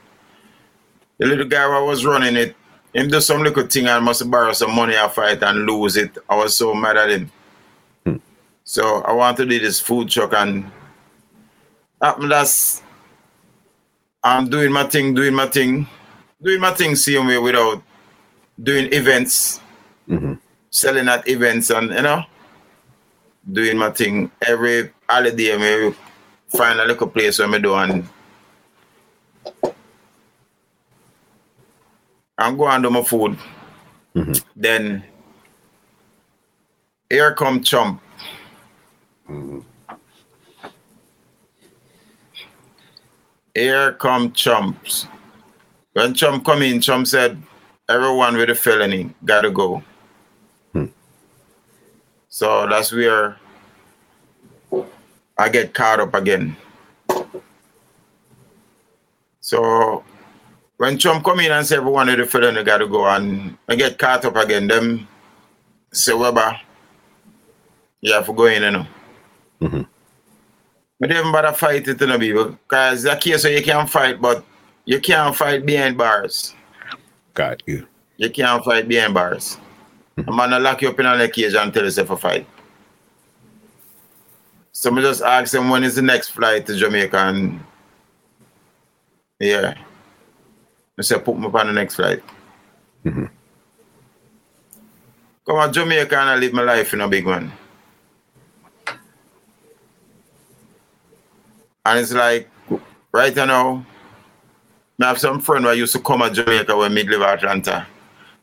the little guy who was running it, him do some little thing and must borrow some money I fight and lose it. I was so mad at him. So I want to do this food truck and that, that's I'm doing my thing, doing my thing, doing my thing same way without doing events, Mhm. selling at events and you know, doing my thing. Every holiday me find a little place where me do and I'm going to do my food. Mhm. Then here come Chump. Here come Chumps. When Chump come in, Chump said, everyone with a felony gotta go. Hmm. So that's where I get caught up again. So when Trump come in and say everyone with a felony gotta go and I get caught up again, them say Weber, you have to go in, you know. Mhm. But they even bother fight it, you know, people. Because that case where you can't fight, but you can't fight behind bars. Got you. You can't fight behind bars. I'm gonna lock you up in a cage and tell you to fight. So I just ask them when is the next flight to Jamaica and yeah. I said put me up on the next flight. Mhm. Come on, Jamaica and I live my life in a big one. And it's like right now, I have some friend who used to come at Jamaica when me live at Atlanta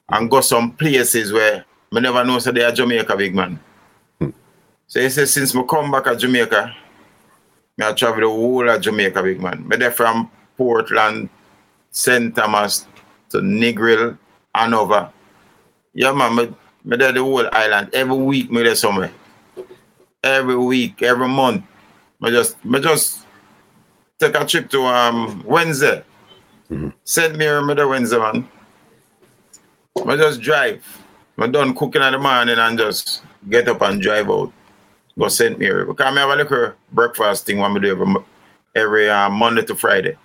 and go some places where I never know so they are Jamaica big man. So he says since me come back at Jamaica, I travel the whole of Jamaica big man. Me there from Portland, St. Thomas to Negril, Hanover. Yeah man, me, me there the whole island. Every week me there somewhere. Every week, every month. Me just me just take a trip to um Wednesday. St. Mary me there Wednesday man. I just drive. I'm done cooking in the morning and just get up and drive out. Go St. Mary. Because I have a little breakfast thing when we do every, every uh, Monday to Friday.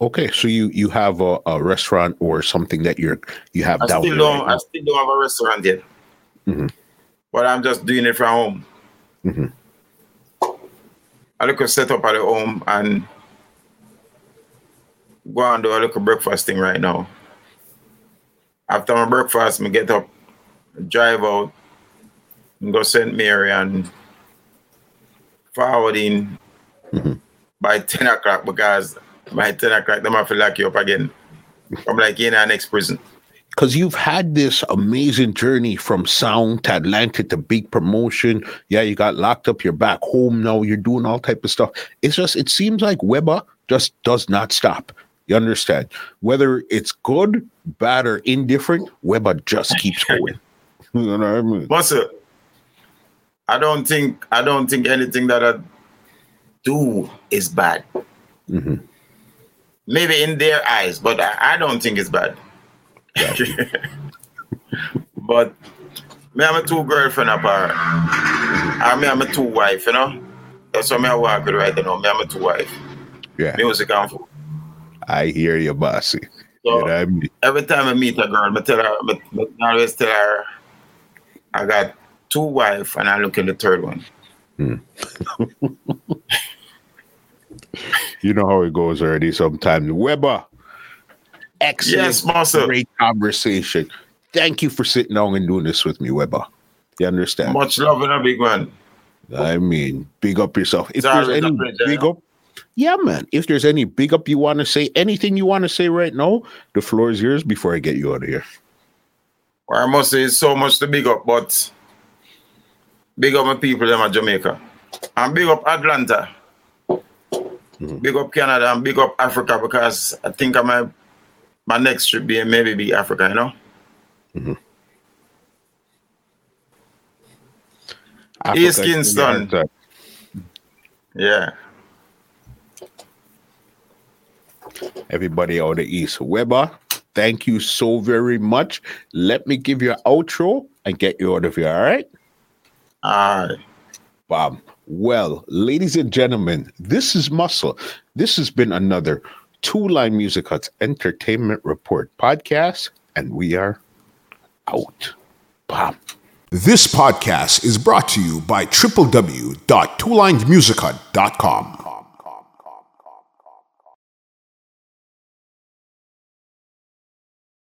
Okay, so you you have a, a restaurant or something that you're you have I down still there don't right I still don't have a restaurant yet. Mhm. But I'm just doing it from home. Mhm. I look at set up at the home and go and do a little breakfast thing right now. After my breakfast, me get up, drive out, and go St. Mary and forward in Mhm. by 10 o'clock because by 10 o'clock, them have to lock you up again. I'm like in our next prison. because you've had this amazing journey from sound to Atlanta to big promotion. Yeah, you got locked up. You're back home now. You're doing all type of stuff. It's just it seems like Weber just does not stop. You understand? Whether it's good, bad, or indifferent, Weber just keeps going. you know what I mean? Muscle. I don't think I don't think anything that I do is bad. Mhm. Maybe in their eyes, but I, I don't think it's bad. but me have a two girlfriend apart. And me have a two wife, you know. That's what me I work with right now. Me have a two wife. Yeah, Music and food. I hear you, bossy. So you know I mean? every time I meet a girl, I tell her, I I always tell her, I got two wife and I look at the third one. Hmm. You know how it goes already sometimes. Weber, excellent, Yes, Master. great conversation. Thank you for sitting down and doing this with me, Weber. You understand? Much love in a big one. I mean, big up yourself. If It's there's any big up, yeah, man. If there's any big up you want to say, anything you want to say right now, the floor is yours before I get you out of here. Or I must say it's so much to big up, but big up my people them at Jamaica. And big up Atlanta. Mm-hmm. Big up Canada and big up Africa because I think I might my next trip be maybe be Africa, you know? Mm-hmm. East Africa, Kingston. yeah, Yeah. Everybody out the east. Weber, thank you so very much. Let me give you an outro and get you out of here. All right. All right. Bob. Well, ladies and gentlemen, this is Muscle. This has been another Two Line Music Hut's Entertainment Report podcast, and we are out. Bob. This podcast is brought to you by www.twolinesmusichut.com.